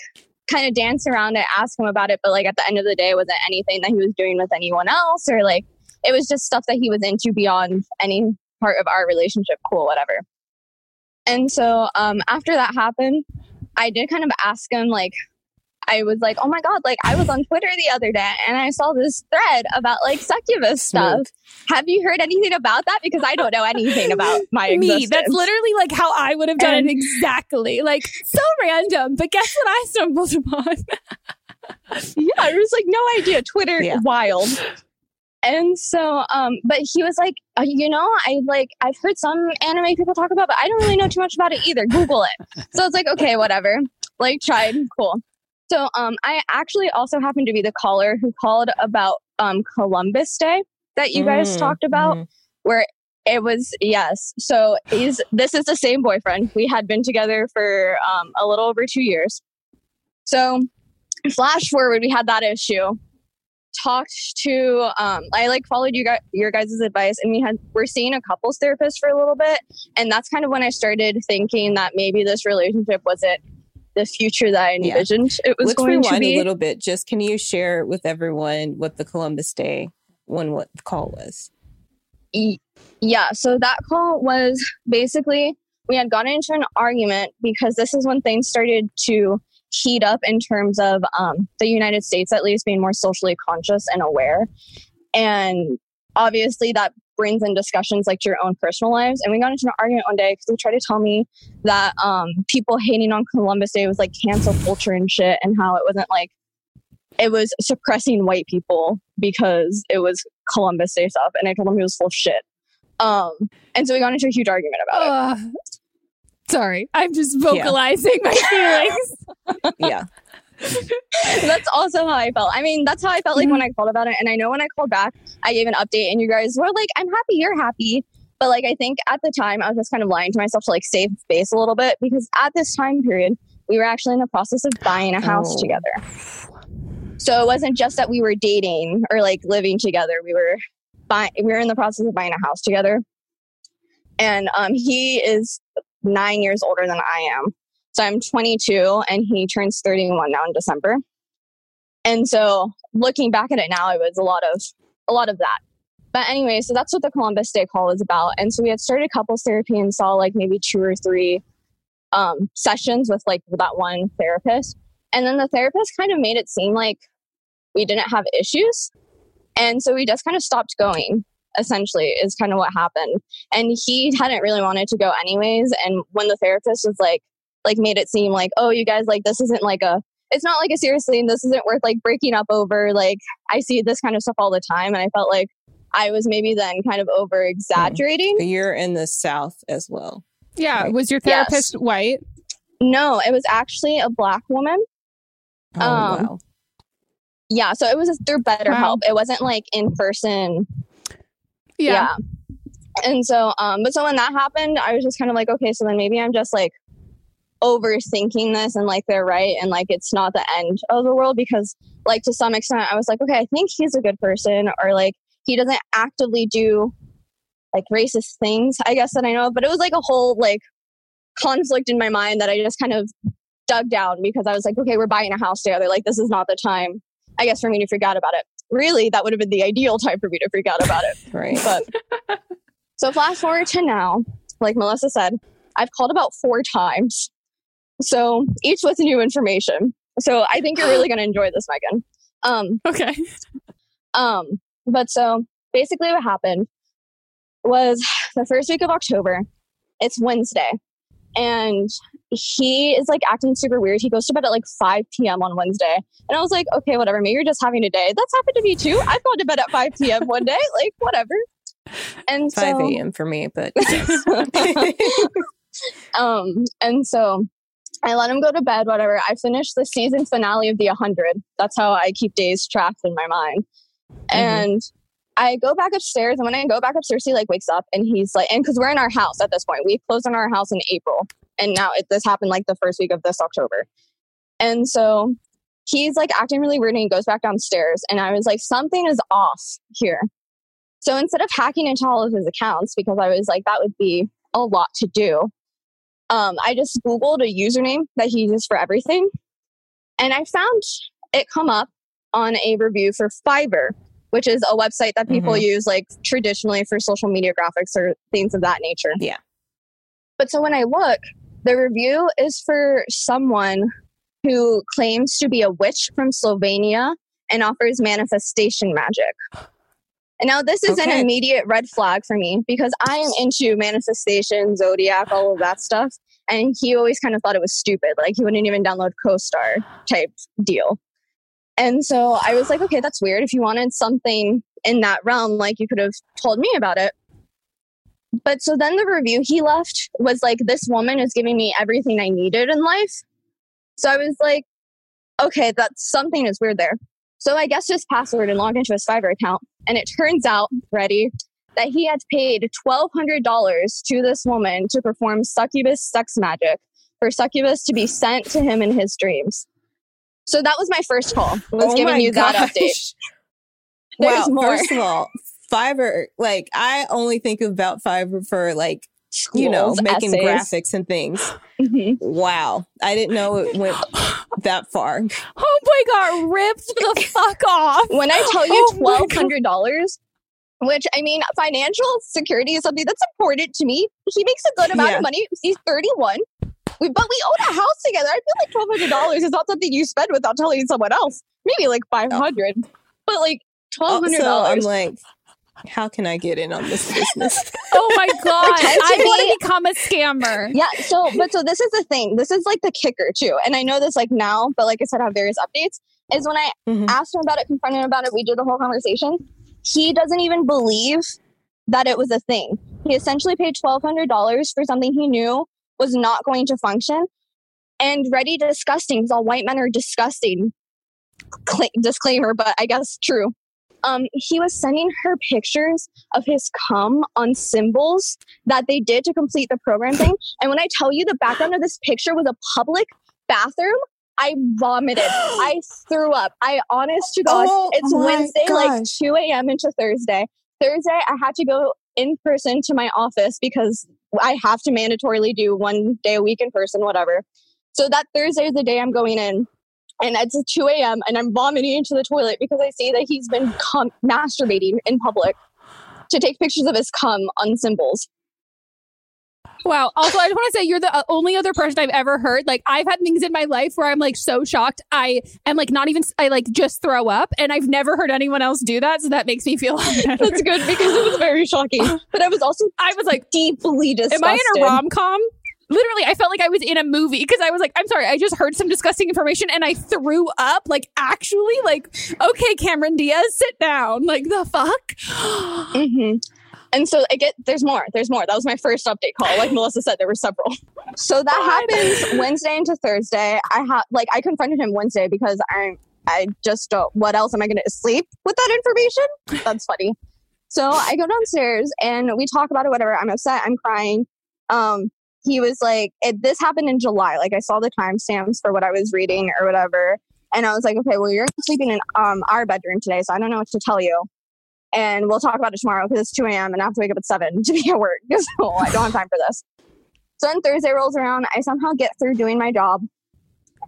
M: kind of dance around it, ask him about it, but like at the end of the day, it wasn't anything that he was doing with anyone else or like it was just stuff that he was into beyond any part of our relationship. Cool, whatever. And so um, after that happened, I did kind of ask him like I was like, oh my God, like I was on Twitter the other day and I saw this thread about like succubus stuff. Have you heard anything about that? Because I don't know anything about my Me. Existence.
E: That's literally like how I would have done and, it exactly. Like so random. But guess what I stumbled upon?
M: yeah, I was like, no idea. Twitter yeah. wild. And so, um, but he was like, uh, you know, I like, I've heard some anime people talk about, but I don't really know too much about it either. Google it. So it's like, okay, whatever. Like, tried. Cool. So um, I actually also happened to be the caller who called about um, Columbus Day that you guys mm, talked about, mm. where it was yes. So he's this is the same boyfriend. We had been together for um, a little over two years. So flash forward, we had that issue. Talked to um, I like followed you guys your guys' advice, and we had we're seeing a couples therapist for a little bit, and that's kind of when I started thinking that maybe this relationship wasn't the future that I envisioned yeah. it was
F: Let's
M: going to be.
F: a little bit. Just can you share with everyone what the Columbus Day one what the call was?
M: Yeah, so that call was basically we had gotten into an argument because this is when things started to heat up in terms of um, the United States at least being more socially conscious and aware. And obviously that brings in discussions like to your own personal lives. And we got into an argument one day because he tried to tell me that um, people hating on Columbus Day was like cancel culture and shit, and how it wasn't like it was suppressing white people because it was Columbus Day stuff. And I told him he was full of shit. Um, and so we got into a huge argument about uh, it.
E: Sorry, I'm just vocalizing yeah. my
F: feelings. yeah.
M: that's also how I felt. I mean, that's how I felt like mm-hmm. when I called about it. And I know when I called back, I gave an update and you guys were like, I'm happy you're happy. But like, I think at the time, I was just kind of lying to myself to like save face a little bit because at this time period, we were actually in the process of buying a house oh. together. So it wasn't just that we were dating or like living together. We were buying, we were in the process of buying a house together. And um, he is nine years older than I am. So I'm 22 and he turns 31 now in December. And so looking back at it now, it was a lot of a lot of that. But anyway, so that's what the Columbus Day call is about. And so we had started couples therapy and saw like maybe two or three um, sessions with like that one therapist. And then the therapist kind of made it seem like we didn't have issues. And so we just kind of stopped going, essentially, is kind of what happened. And he hadn't really wanted to go anyways. And when the therapist was like, like made it seem like, oh, you guys like this isn't like a it's not like a serious thing. This isn't worth like breaking up over. Like I see this kind of stuff all the time, and I felt like I was maybe then kind of over exaggerating.
F: Mm. You're in the South as well.
E: Yeah. Right? Was your therapist yes. white?
M: No, it was actually a black woman.
F: Oh, um, wow.
M: Yeah, so it was through BetterHelp. Wow. It wasn't like in person. Yeah. yeah. And so, um, but so when that happened, I was just kind of like, okay, so then maybe I'm just like overthinking this and like they're right and like it's not the end of the world because like to some extent I was like, okay, I think he's a good person or like he doesn't actively do like racist things, I guess that I know. But it was like a whole like conflict in my mind that I just kind of dug down because I was like, okay, we're buying a house together. Like this is not the time, I guess, for me to freak out about it. Really, that would have been the ideal time for me to freak out about it.
F: right.
M: But so flash forward to now, like Melissa said, I've called about four times. So each with new information. So I think you're really going to enjoy this, Megan. Um,
E: okay.
M: Um, but so basically, what happened was the first week of October. It's Wednesday, and he is like acting super weird. He goes to bed at like 5 p.m. on Wednesday, and I was like, okay, whatever. Maybe you're just having a day. That's happened to me too. I've gone to bed at 5 p.m. one day, like whatever. And
F: 5
M: so,
F: a.m. for me, but
M: um, and so I let him go to bed, whatever. I finished the season finale of the 100. That's how I keep days tracked in my mind. Mm-hmm. And I go back upstairs, and when I go back upstairs, he like wakes up and he's like, and because we're in our house at this point, we closed on our house in April, and now it, this happened like the first week of this October. And so he's like acting really weird, and he goes back downstairs, and I was like, something is off here. So instead of hacking into all of his accounts, because I was like, that would be a lot to do, um, I just Googled a username that he uses for everything. And I found it come up on a review for Fiverr, which is a website that people
F: Mhm.
M: use like traditionally for social media graphics or things of that nature.
F: Yeah.
M: But so when I look, the review is for someone who claims to be a witch from Slovenia and offers manifestation magic. And now this is an immediate red flag for me because I am into manifestation, zodiac, all of that stuff. And he always kind of thought it was stupid. Like he wouldn't even download CoStar type deal. And so I was like, okay, that's weird. If you wanted something in that realm, like you could have told me about it. But so then the review he left was like, this woman is giving me everything I needed in life. So I was like, okay, that's something is weird there. So I guess his password and logged into his Fiverr account. And it turns out, ready, that he had paid $1,200 to this woman to perform succubus sex magic for succubus to be sent to him in his dreams. So that was my first call, was
F: Oh
M: giving you that
F: gosh.
M: update.
F: wow.
M: There's more.
F: First of all, Fiverr, like I only think about Fiverr for like you know making
M: essays.
F: graphics and things.
M: Mhm.
F: Wow, I didn't know it went that far.
E: Homeboy got ripped the fuck off.
M: When I tell you
E: Oh my
M: twelve
E: God.
M: hundred dollars, which I mean, financial security is something that's important to me. He makes a good amount
F: Yeah.
M: of money. He's thirty one. We, but we own a house together. I feel like twelve hundred dollars is not something you spend without telling someone else. Maybe like five hundred, but like twelve hundred
F: So I'm
M: dollars.
F: like, how can I get in on this business?
E: Oh my god, I want to become a scammer.
M: Yeah. So, but so this is the thing. This is like the kicker too. And I know this like now, but like I said, I have various updates. Is when I
F: Mhm.
M: asked him about it, confronted him about it, we did the whole conversation. He doesn't even believe that it was a thing. He essentially paid twelve hundred dollars for something he knew was not going to function. And ready disgusting because all white men are disgusting. Cla- disclaimer, but I guess true. Um, he was sending her pictures of his cum on symbols that they did to complete the program thing. And when I tell you the background of this picture was a public bathroom, I vomited. I threw up. I honest to God,
F: Oh
M: it's Wednesday, like 2 a.m. into Thursday. Thursday, I had to go in person to my office because I have to mandatorily do one day a week in person, whatever. So that Thursday is the day I'm going in. And it's 2 a.m. and I'm vomiting into the toilet because I see that he's been cum- masturbating in public to take pictures of his cum on symbols.
E: Wow. Also, I just want to say you're the uh, only other person I've ever heard. Like, I've had things in my life where I'm like so shocked. I am like not even. I like just throw up, and I've never heard anyone else do that. So that makes me feel.
M: That's good because it was very shocking. But I was also
E: I was like,
M: deeply disgusted.
E: Am I in a rom com? Literally, I felt like I was in a movie because I was like, I'm sorry, I just heard some disgusting information and I threw up. Like, actually, like, okay, Cameron Diaz, sit down. Like, the fuck?
M: hmm And so I get there's more. There's more. That was my first update call. Like Melissa said, there were several. So that happens Wednesday into Thursday. I have like I confronted him Wednesday because I'm I just don't. What else am I going to sleep with that information? That's funny. So I go downstairs and we talk about it. Whatever. I'm upset. I'm crying. Um, he was like, it, this happened in July. Like I saw the timestamps for what I was reading or whatever. And I was like, okay, well, you're sleeping in um, our bedroom today, so I don't know what to tell you. And we'll talk about it tomorrow because it's 2 a.m. and I have to wake up at 7 to be at work. So I don't have time for this. So then Thursday rolls around. I somehow get through doing my job.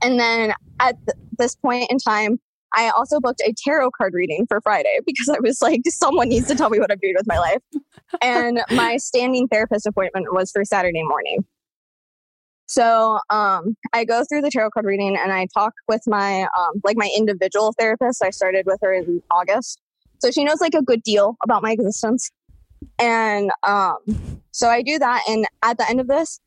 M: And then at th- this point in time, I also booked a tarot card reading for Friday because I was like, someone needs to tell me what I'm doing with my life. And my standing therapist appointment was for Saturday morning. So um, I go through the tarot card reading and I talk with my um, like my individual therapist. I started with her in August, so she knows like a good deal about my existence. And um, so I do that, and at the end of this,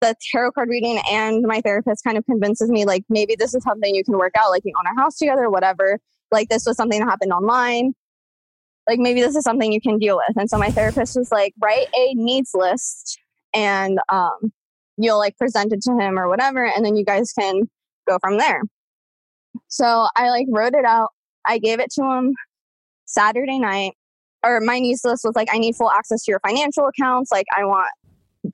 M: the tarot card reading and my therapist kind of convinces me like maybe this is something you can work out, like you own a house together, whatever. Like this was something that happened online. Like maybe this is something you can deal with. And so my therapist was like, write a needs list and um you'll like present it to him or whatever and then you guys can go from there so i like wrote it out i gave it to him saturday night or my needs list was like i need full access to your financial accounts like i want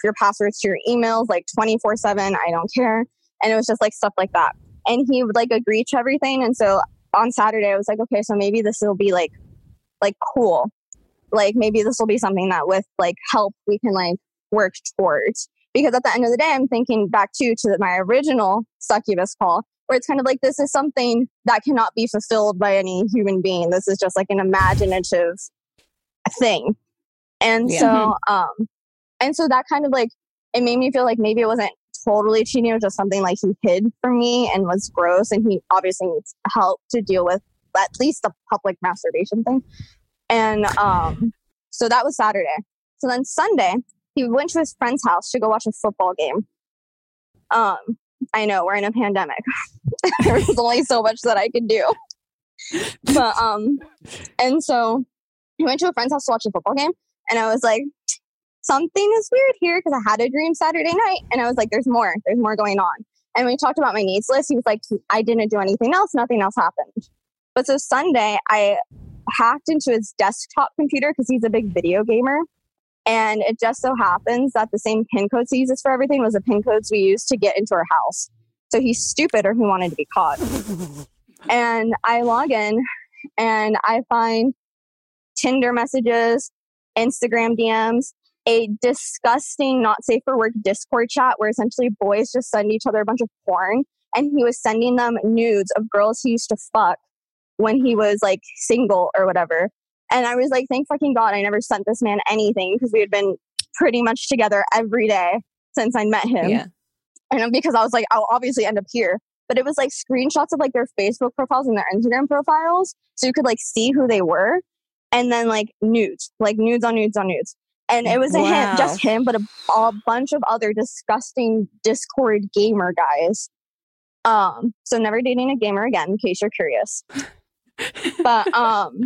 M: your passwords to your emails like 24 7 i don't care. And it was just like stuff like that. And he would like agree to everything. And so on saturday i was like okay so maybe this will be like like cool. Like maybe this will be something that with like help we can like work towards. Because at the end of the day i'm thinking back to to my original succubus call where it's kind of like this is something that cannot be fulfilled by any human being. This is just like an imaginative thing. And
F: Yeah.
M: so um and so that kind of like it made me feel like maybe it wasn't totally cheating it was just something like he hid from me and was gross and he obviously needs help to deal with at least the public masturbation thing and um so that was saturday so then sunday he went to his friend's house to go watch a football game. Um, I know we're in a pandemic. There's only so much that I could do. But um, and so he went to a friend's house to watch a football game, and I was like, something is weird here because I had a dream Saturday night, and I was like, there's more, there's more going on. And we talked about my needs list. He was like, I didn't do anything else, nothing else happened. But so Sunday, I hacked into his desktop computer because he's a big video gamer. And it just so happens that the same pin codes he uses for everything was the pin codes we used to get into our house. So he's stupid or he wanted to be caught. and I log in and I find Tinder messages, Instagram DMs, a disgusting, not safe for work Discord chat where essentially boys just send each other a bunch of porn. And he was sending them nudes of girls he used to fuck when he was like single or whatever. And I was like, thank fucking God I never sent this man anything because we had been pretty much together every day since I met him.
F: Yeah.
M: And because I was like, I'll obviously end up here. But it was like screenshots of like their Facebook profiles and their Instagram profiles. So you could like see who they were. And then like nudes, like nudes on nudes on nudes. And it wasn't
F: Wow.
M: him, just him, but a, a bunch of other disgusting Discord gamer guys. Um, so never dating a gamer again, in case you're curious. but um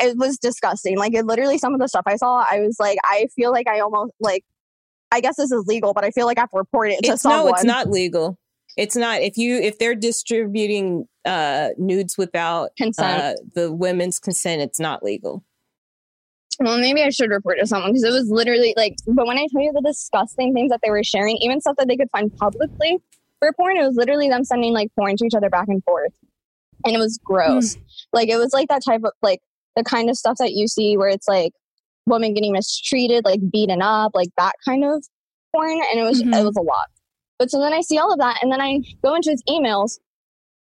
M: it was disgusting. Like it literally some of the stuff I saw, I was like, I feel like I almost like I guess this is legal, but I feel like I have to report it to
F: It's
M: someone.
F: no, it's not legal. It's not. If you if they're distributing uh nudes without
M: Consent.
F: uh, the women's consent, it's not legal.
M: Well, maybe I should report to someone because it was literally like, but when I tell you the disgusting things that they were sharing, even stuff that they could find publicly for porn, it was literally them sending like porn to each other back and forth. And it was gross. Hmm. Like, it was like that type of like the kind of stuff that you see where it's like women getting mistreated, like beaten up, like that kind of porn. And it was, it mm-hmm. was a lot. But so then I see all of that and then I go into his emails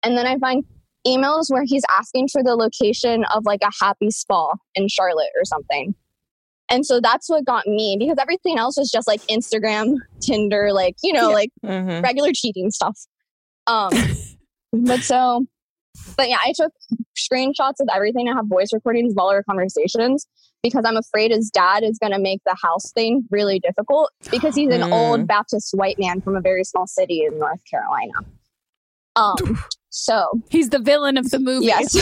M: and then I find emails where he's asking for the location of like a happy spa in Charlotte or something. And so that's what got me because everything else was just like Instagram, Tinder, like, you know,
F: Yeah.
M: like
F: Mhm.
M: regular cheating stuff. Um but so but yeah, I took screenshots of everything. I have voice recordings of all our conversations because I'm afraid his dad is going to make the house thing really difficult because he's an
F: Mm.
M: old Baptist white man from a very small city in North Carolina. Um, so
E: he's the villain of the movie.
M: Yes.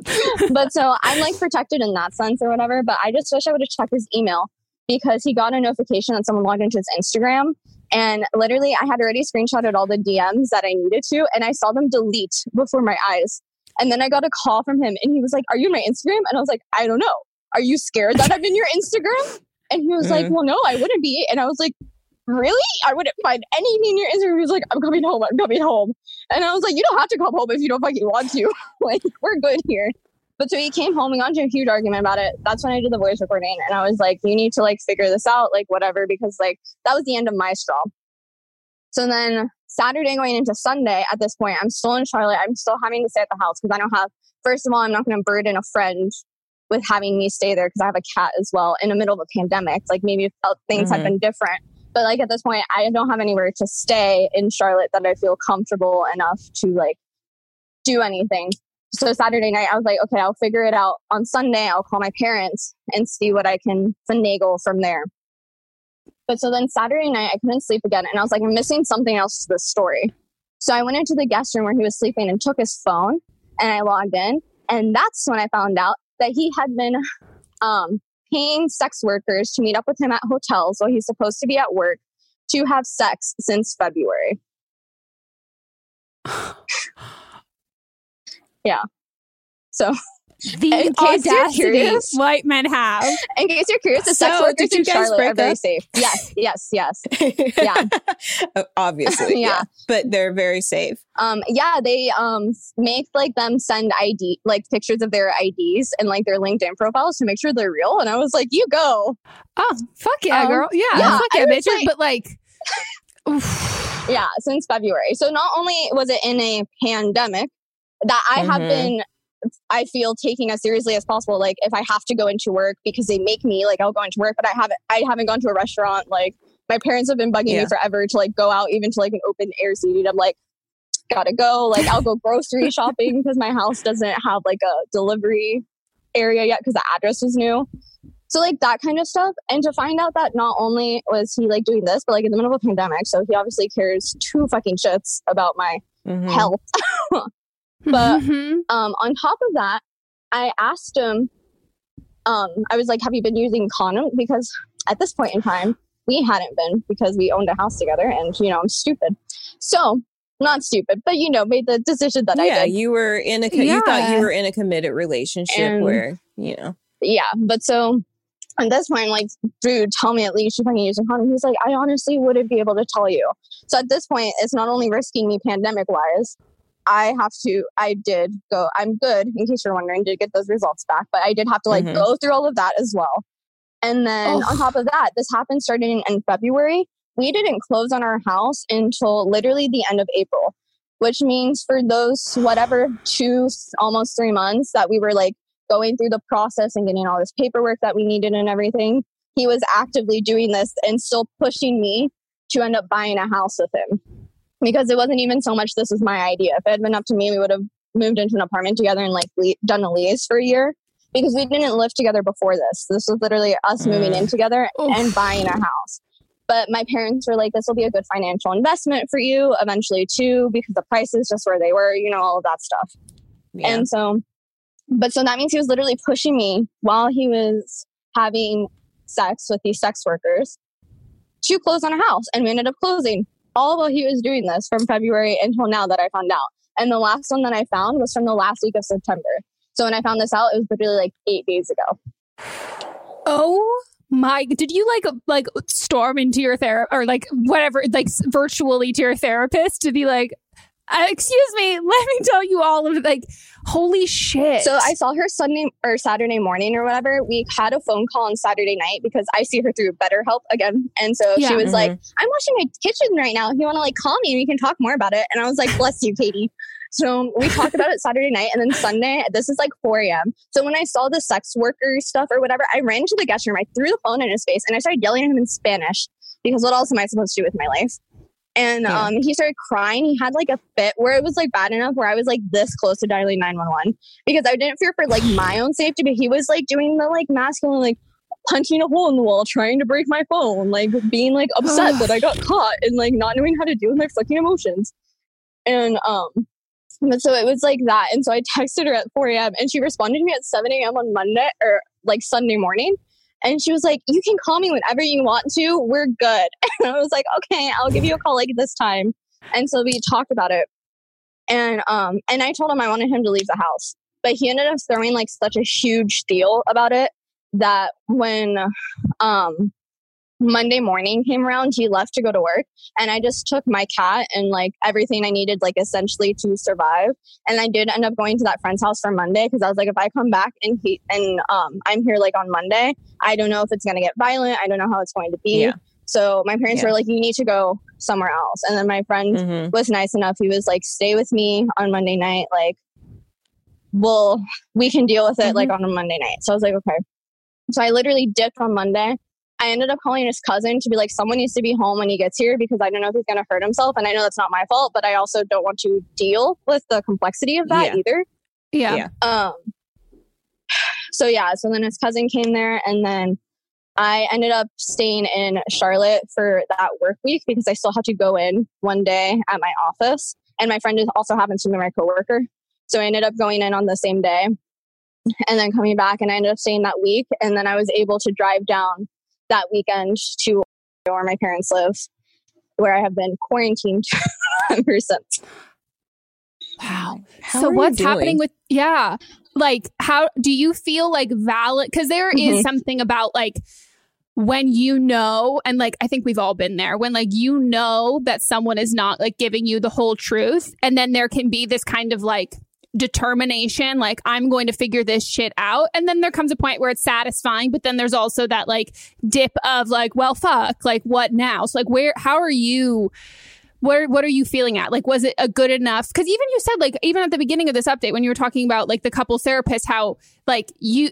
M: but so I'm like protected in that sense or whatever. But I just wish I would have checked his email because he got a notification that someone logged into his Instagram. And literally, I had already screenshotted all the DMs that I needed to, and I saw them delete before my eyes. And then I got a call from him, and he was like, Are you in my Instagram? And I was like, I don't know. Are you scared that I'm in your Instagram? And he was like,
F: Mhm.
M: Well, no, I wouldn't be. And I was like, really? I wouldn't find anything in your Instagram. He was like, I'm coming home. I'm coming home. And I was like, you don't have to come home if you don't fucking want to. like, we're good here. But so he came home. We got into a huge argument about it. That's when I did the voice recording. And I was like, you need to like figure this out, like whatever, because like that was the end of my straw. So then Saturday going into Sunday, at this point, I'm still in Charlotte. I'm still having to stay at the house because I don't have, first of all, I'm not going to burden a friend with having me stay there because I have a cat as well in the middle of a pandemic. Like maybe felt things
F: Mhm.
M: had been different. But like at this point, I don't have anywhere to stay in Charlotte that I feel comfortable enough to like do anything. So Saturday night, I was like, okay, I'll figure it out. On Sunday, I'll call my parents and see what I can finagle from there. But so then Saturday night, I couldn't sleep again. And I was like, I'm missing something else to this story. So I went into the guest room where he was sleeping and took his phone and I logged in. And that's when I found out that he had been um, paying sex workers to meet up with him at hotels while he's supposed to be at work to have sex since February. yeah. So
E: The
M: in case you're
E: audacity
M: curious,
E: white men have.
M: in case you're curious, the sex
F: So,
M: workers in Charlotte are very
F: up?
M: safe. Yes, yes, yes. Yeah.
F: Uh, Obviously, yeah.
M: Yeah.
F: But they're very safe.
M: Um, yeah, they um make like them send ID like pictures of their IDs and like their LinkedIn profiles to make sure they're real. And I was like, you go.
E: Oh, fuck yeah,
M: Um,
E: girl. Yeah,
M: yeah,
E: fuck yeah,
M: was
E: bitches.
M: like-
E: but like,
M: Yeah, since February. So not only was it in a pandemic that I have
F: Mhm.
M: been I feel taking as seriously as possible. Like if I have to go into work because they make me, like I'll go into work, but I haven't I haven't gone to a restaurant. Like my parents have been bugging
F: Yeah.
M: me forever to like go out even to like an open air seating. I'm like, gotta go. Like I'll go grocery shopping because my house doesn't have like a delivery area yet because the address was new. So like that kind of stuff. And to find out that not only was he like doing this, but like in the middle of a pandemic, so he obviously cares two fucking shits about my
F: Mhm.
M: health. but
E: Mhm.
M: um, on top of that, I asked him, um, I was like, have you been using condom? Because at this point in time, we hadn't been because we owned a house together and, you know, I'm stupid. So, not stupid, but, you know, made the decision that I
F: yeah, you were in a co- you thought you were in a committed relationship
M: And-
F: where you know
M: yeah, but so at this point, I'm like, dude, tell me at least if I can use a condom. He's like, I honestly wouldn't be able to tell you. So at this point, it's not only risking me pandemic wise, I have to, I did go, I'm good, in case you're wondering, did get those results back, but I did have to like
F: Mhm.
M: go through all of that as well. And then
E: Oh.
M: on top of that, this happened starting in February. We didn't close on our house until literally the end of April, which means for those whatever two, almost three months that we were like going through the process and getting all this paperwork that we needed and everything, he was actively doing this and still pushing me to end up buying a house with him. Because it wasn't even so much this was my idea. If it had been up to me, we would have moved into an apartment together and like le- done a lease for a year because we didn't live together before this. This was literally us moving
F: Mm.
M: in together
E: Oof.
M: and buying a house. But my parents were like, this will be a good financial investment for you eventually, too, because the prices just where they were, you know, all of that stuff.
F: yeah.
M: And so, but so that means he was literally pushing me while he was having sex with these sex workers to close on a house. And we ended up closing all while he was doing this from February until now that I found out. And the last one that I found was from the last week of September. So when I found this out, it was literally like eight days ago.
E: oh my! Did you like like storm into your therapist or like whatever, like virtually to your therapist to be like, uh, "Excuse me, let me tell you all of it." Like, holy shit!
M: So I saw her Sunday or Saturday morning or whatever. We had a phone call on Saturday night because I see her through BetterHelp again. And so
E: Yeah.
M: she was like,
F: Mhm.
M: I'm washing my kitchen right now. If you want to like call me, and we can talk more about it. And I was like, bless you, Katie. So we talked about it Saturday night and then Sunday, this is like 4 a.m. So when I saw the sex worker stuff or whatever, I ran to the guest room. I threw the phone in his face and I started yelling at him in Spanish because what else am I supposed to do with my life? And
F: Yeah.
M: um, he started crying. He had like a fit where it was like bad enough where I was like this close to dialing 911 because I didn't fear for like my own safety, but he was like doing the like masculine, like punching a hole in the wall, trying to break my phone, like being like upset that I got caught and like not knowing how to deal with my fucking emotions. And um, but so it was like that. And so I texted her at 4 a.m. and she responded to me at 7 a.m. on Monday or like Sunday morning. And she was like, You can call me whenever you want to. We're good. And I was like, Okay, I'll give you a call like this time. And so we talked about it. And um and I told him I wanted him to leave the house. But he ended up throwing like such a huge deal about it that when um Monday morning came around, he left to go to work, and I just took my cat and like everything I needed, like essentially to survive. And I did end up going to that friend's house for Monday because I was like, if I come back and he and um, I'm here like on Monday, I don't know if it's gonna get violent. I don't know how it's going to be.
F: Yeah.
M: So my parents
F: Yeah.
M: were like, you need to go somewhere else. And then my friend
F: Mhm.
M: was nice enough. He was like, stay with me on Monday night. Like, well, we can deal with it like on a Monday night. So I was like, okay. So I literally dipped on Monday. I ended up calling his cousin to be like, someone needs to be home when he gets here because I don't know if he's going to hurt himself. And I know that's not my fault, but I also don't want to deal with the complexity of that
F: Yeah.
M: either.
E: Yeah.
F: Yeah.
M: Um, so yeah, so then his cousin came there and then I ended up staying in Charlotte for that work week because I still had to go in one day at my office. And my friend also happens to be my coworker. So I ended up going in on the same day and then coming back and I ended up staying that week. And then I was able to drive down that weekend to where my parents live, where I have been quarantined ever since.
E: Wow.
F: How
E: so what's happening with yeah? Like how do you feel like valid cuz there is
M: Mhm.
E: something about like when you know and like I think we've all been there when like you know that someone is not like giving you the whole truth and then there can be this kind of like determination like I'm going to figure this shit out. And then there comes a point where it's satisfying but then there's also that like dip of like well fuck like what now? So like where how are you where what are you feeling at? Like was it a good enough because even you said like even at the beginning of this update when you were talking about like the couple therapist how like you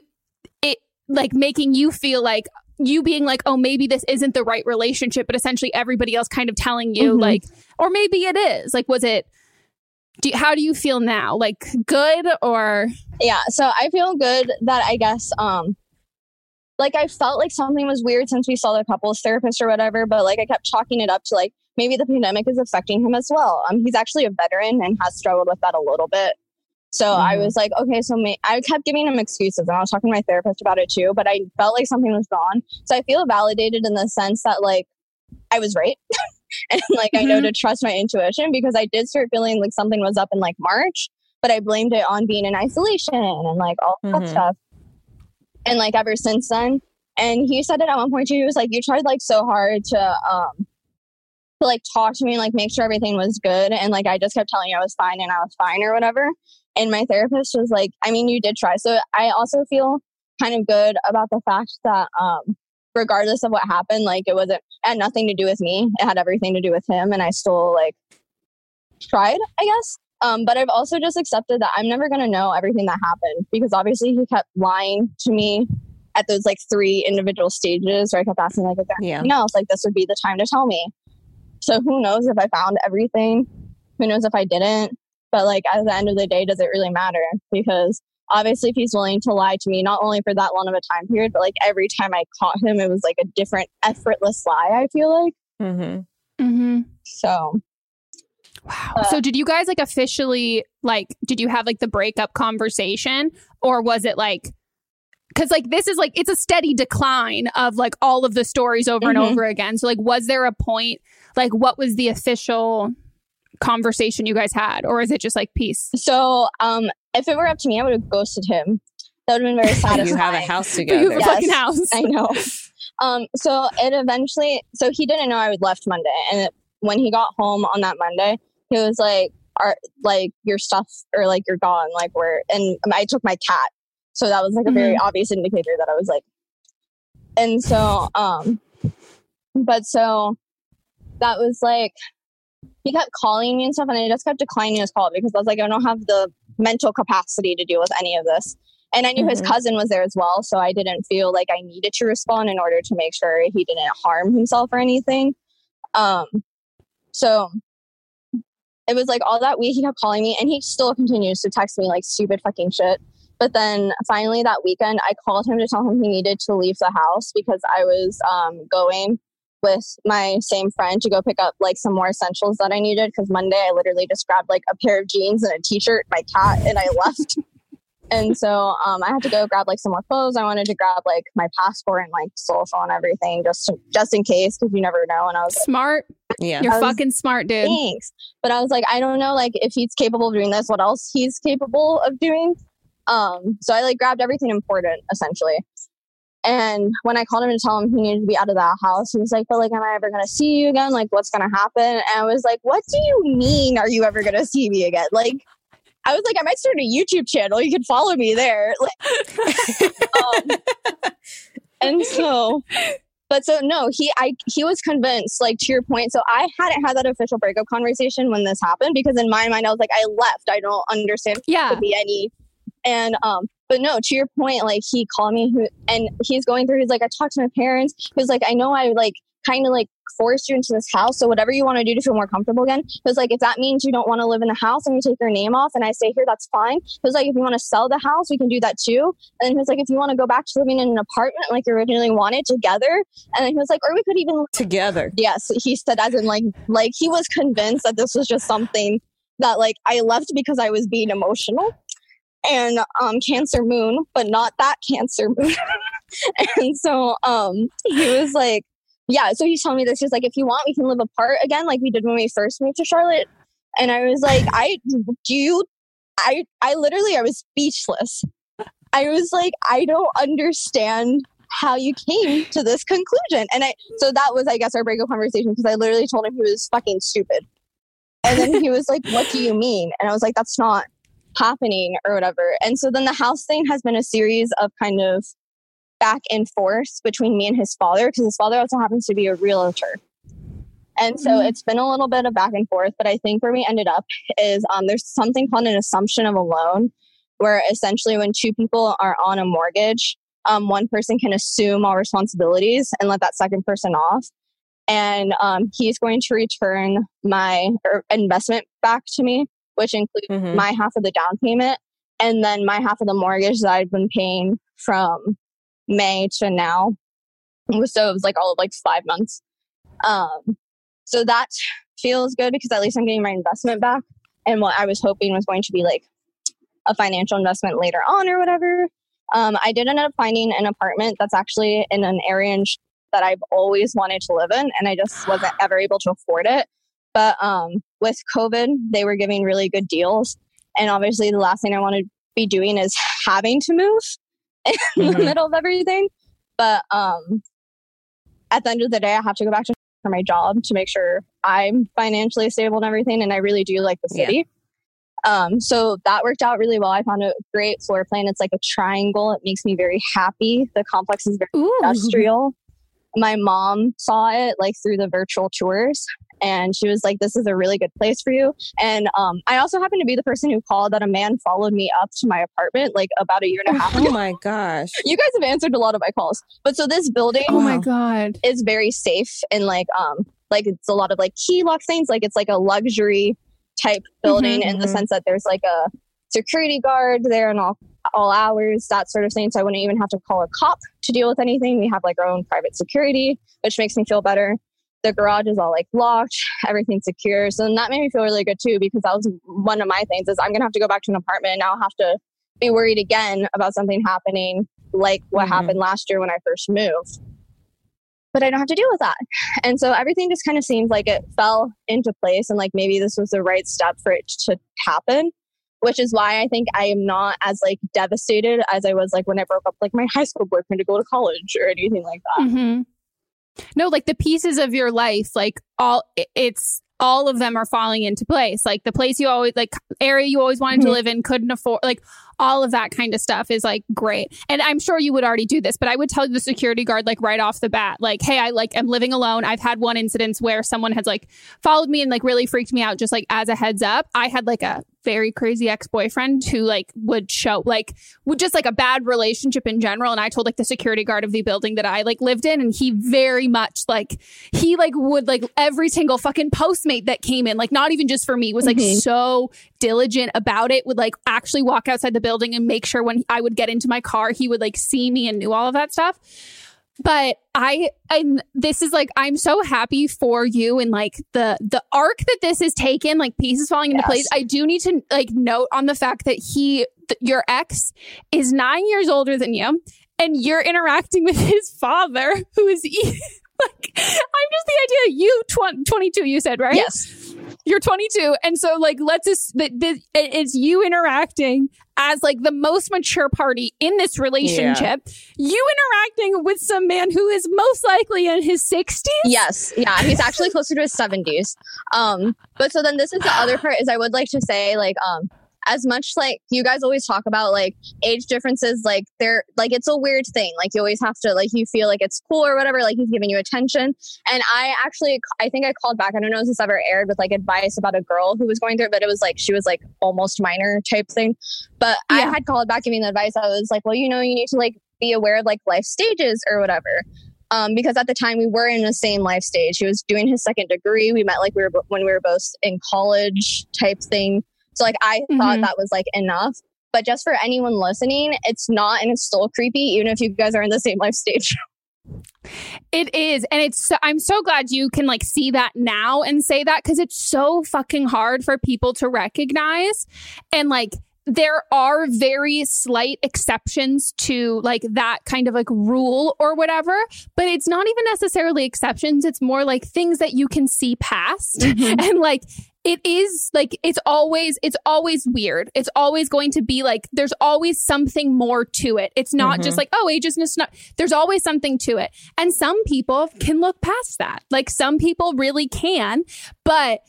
E: it like making you feel like you being like oh maybe this isn't the right relationship but essentially everybody else kind of telling you
M: Mhm.
E: like or maybe it is. Like was it do you, how do you feel now? Like good or?
M: Yeah so i feel good that i guess um like i felt like something was weird since we saw the couples therapist or whatever but like i kept chalking it up to like maybe the pandemic is affecting him as well. Um he's actually a veteran and has struggled with that a little bit. So i
F: Mhm.
M: was like okay so may- i kept giving him excuses and i was talking to my therapist about it too but i felt like something was wrong so i feel validated in the sense that like i was right and like I know
E: Mhm.
M: to trust my intuition because I did start feeling like something was up in like March, but I blamed it on being in isolation and like all that
F: Mhm.
M: stuff. And like ever since then, and he said it at one point too. He was like, "You tried like so hard to um to like talk to me and like make sure everything was good, and like I just kept telling you I was fine and I was fine or whatever." And my therapist was like, "I mean, you did try." So I also feel kind of good about the fact that um regardless of what happened, like it wasn't it had nothing to do with me. It had everything to do with him, and I still like tried, I guess. Um, but I've also just accepted that I'm never gonna know everything that happened because obviously he kept lying to me at those like three individual stages where I kept asking like, is there
F: Yeah.
M: anything else? Like this would be the time to tell me. So who knows if I found everything? Who knows if I didn't? But like at the end of the day, does it really matter? Because obviously if he's willing to lie to me, not only for that long of a time period, but like every time I caught him, it was like a different effortless lie, I feel like.
F: Mm-hmm.
E: mm-hmm.
M: So
E: Wow.
M: Uh,
E: so did you guys like officially like did you have like the breakup conversation or was it like cuz like this is like it's a steady decline of like all of the stories over and
M: Mhm.
E: over again. So like was there a point like what was the official conversation you guys had or is it just like peace?
M: So, um, if it were up to me, I would have ghosted him. That would have been very satisfying.
F: You have a house
E: But you have
F: together.
E: a fucking house.
M: I know. Um, so it eventually, so he didn't know I would left Monday, and it, when he got home on that Monday, he was like, "Are like your stuff or like you're gone? Like where?" And I took my cat, so that was like a very obvious indicator that I was like. And so, um, but so that was like he kept calling me and stuff, and I just kept declining his call because I was like, I don't have the mental capacity to deal with any of this. And I knew his
F: Mhm.
M: cousin was there as well, so I didn't feel like I needed to respond in order to make sure he didn't harm himself or anything. Um, so it was like all that week he kept calling me, and he still continues to text me like stupid fucking shit. But then finally that weekend, I called him to tell him he needed to leave the house because I was um, going with my same friend to go pick up like some more essentials that I needed. Because Monday I literally just grabbed like a pair of jeans and a t-shirt, my cat, and I left. and so um, I had to go grab like some more clothes. I wanted to grab like my passport and like social and everything just to, just in case because you never know. And I was like,
E: Smart.
F: Yeah.
E: You're
M: was-
E: fucking smart, dude.
M: thanks. But I was like, I don't know, like if he's capable of doing this, what else he's capable of doing. Um, so I like grabbed everything important essentially. And when I called him to tell him he needed to be out of that house, he was like, But like, am I ever gonna see you again? Like, what's gonna happen? And I was like, What do you mean are you ever gonna see me again? Like I was like, I might start a YouTube channel. You can follow me there. Like, um, and so but so no, he I he was convinced, like to your point. So I hadn't had that official breakup conversation when this happened because in my mind I was like, I left. I don't understand.
E: Yeah.
M: Could be any. And um, but no, to your point, like he called me and he's going through. He's like, I talked to my parents. He was like, I know I like kind of like forced you into this house. So whatever you want to do to feel more comfortable again. He was like, if that means you don't want to live in the house and you take your name off and I stay here, that's fine. He was like, if you want to sell the house, we can do that too. And then he was like, if you want to go back to living in an apartment like you originally wanted together. And then he was like, or we could even
F: together.
M: Yes. He said as in like like he was convinced that this was just something that like I left because I was being emotional and um cancer moon but not that cancer moon. And so um he was like yeah so he's telling me this. He's like if you want we can live apart again like we did when we first moved to charlotte. And i was like i do you i i literally i was speechless. I was like i don't understand how you came to this conclusion. And i so that was i guess our breakup conversation because i literally told him he was fucking stupid. And then he was like what do you mean? And i was like that's not happening or whatever. And so then the house thing has been a series of kind of back and forth between me and his father because his father also happens to be a realtor. And so
E: Mm-hmm.
M: it's been a little bit of back and forth, but I think where we ended up is um, there's something called an assumption of a loan, where essentially when two people are on a mortgage, um, one person can assume all responsibilities and let that second person off. And um, he's going to return my er, investment back to me, which includes
F: Mhm.
M: my half of the down payment and then my half of the mortgage that I've been paying from May to now. So it was like all of like five months. Um, so that feels good because at least I'm getting my investment back. And what I was hoping was going to be like a financial investment later on or whatever. Um, I did end up finding an apartment that's actually in an area that I've always wanted to live in, and I just wasn't ever able to afford it. But um, with COVID, they were giving really good deals, and obviously, the last thing I want to be doing is having to move in the
F: Mhm.
M: middle of everything. But um, at the end of the day, I have to go back to for my job to make sure I'm financially stable and everything. And I really do like the
F: Yeah.
M: city. Um, so that worked out really well. I found a great floor plan. It's like a triangle. It makes me very happy. The complex is very industrial. My mom saw it like through the virtual tours and she was like, This is a really good place for you. And um, I also happened to be the person who called that a man followed me up to my apartment like about a year and a half ago.
F: Oh my gosh.
M: You guys have answered a lot of my calls. But so this building
E: Oh my god.
M: is very safe and like um like it's a lot of like key lock things. Like it's like a luxury type building
F: Mhm,
M: in the
F: mhm.
M: sense that there's like a security guard there and all all hours, that sort of thing. So I wouldn't even have to call a cop to deal with anything. We have like our own private security, which makes me feel better. The garage is all like locked, everything's secure. So that made me feel really good too, because that was one of my things is I'm gonna have to go back to an apartment and now I'll have to be worried again about something happening like what
F: Mhm.
M: happened last year when I first moved. But I don't have to deal with that. And so everything just kind of seems like it fell into place and like maybe this was the right step for it to happen which is why I think I am not as like devastated as I was like when I broke up like my high school boyfriend to go to college or anything like that.
E: hmm No, like the pieces of your life, like all it's all of them are falling into place. Like the place you always like area you always wanted to
M: Mhm.
E: live in, couldn't afford like all of that kind of stuff is like great. And I'm sure you would already do this, but I would tell the security guard like right off the bat, like, hey, I like am living alone. I've had one incident where someone has like followed me and like really freaked me out, just like as a heads up. I had like a very crazy ex-boyfriend who like would show like would just like a bad relationship in general and i told like the security guard of the building that i like lived in and he very much like he like would like every single fucking postmate that came in like not even just for me was like
M: Mhm.
E: so diligent about it would like actually walk outside the building and make sure when i would get into my car he would like see me and knew all of that stuff but i and this is like i'm so happy for you and like the the arc that this has taken like pieces falling into
M: Yes.
E: place i do need to like note on the fact that he th- your ex is nine years older than you and you're interacting with his father who is like, I'm just the idea. You tw- 22, you said right?
M: Yes.
E: You're 22, and so like let's just that this it's you interacting as like the most mature party in this relationship. You interacting with some man who is most likely in his 60s.
M: Yes, yeah, he's actually closer to his seventies. Um, but so then this is the other part is I would like to say like um as much like you guys always talk about like age differences like they're like it's a weird thing like you always have to like you feel like it's cool or whatever like he's giving you attention and i actually i think i called back i don't know if this ever aired with like advice about a girl who was going through it but it was like she was like almost minor type thing but i had called back giving the advice i was like well you know you need to like be aware of like life stages or whatever um, because at the time we were in the same life stage. He was doing his second degree. We met like we were when we were both in college type thing. So like I thought
E: Mhm.
M: that was like enough. But just for anyone listening, it's not, and it's still creepy, even if you guys are in the same life stage.
E: It is. And it's, so, I'm so glad you can like see that now and say that because it's so fucking hard for people to recognize. And like, there are very slight exceptions to like that kind of like rule or whatever, but it's not even necessarily exceptions. It's more like things that you can see past. And like, it is like it's always it's always weird. It's always going to be like there's always something more to it. It's not just
N: Mhm.
E: like oh age is just not. There's always something to it, and some people can look past that. Like some people really can, but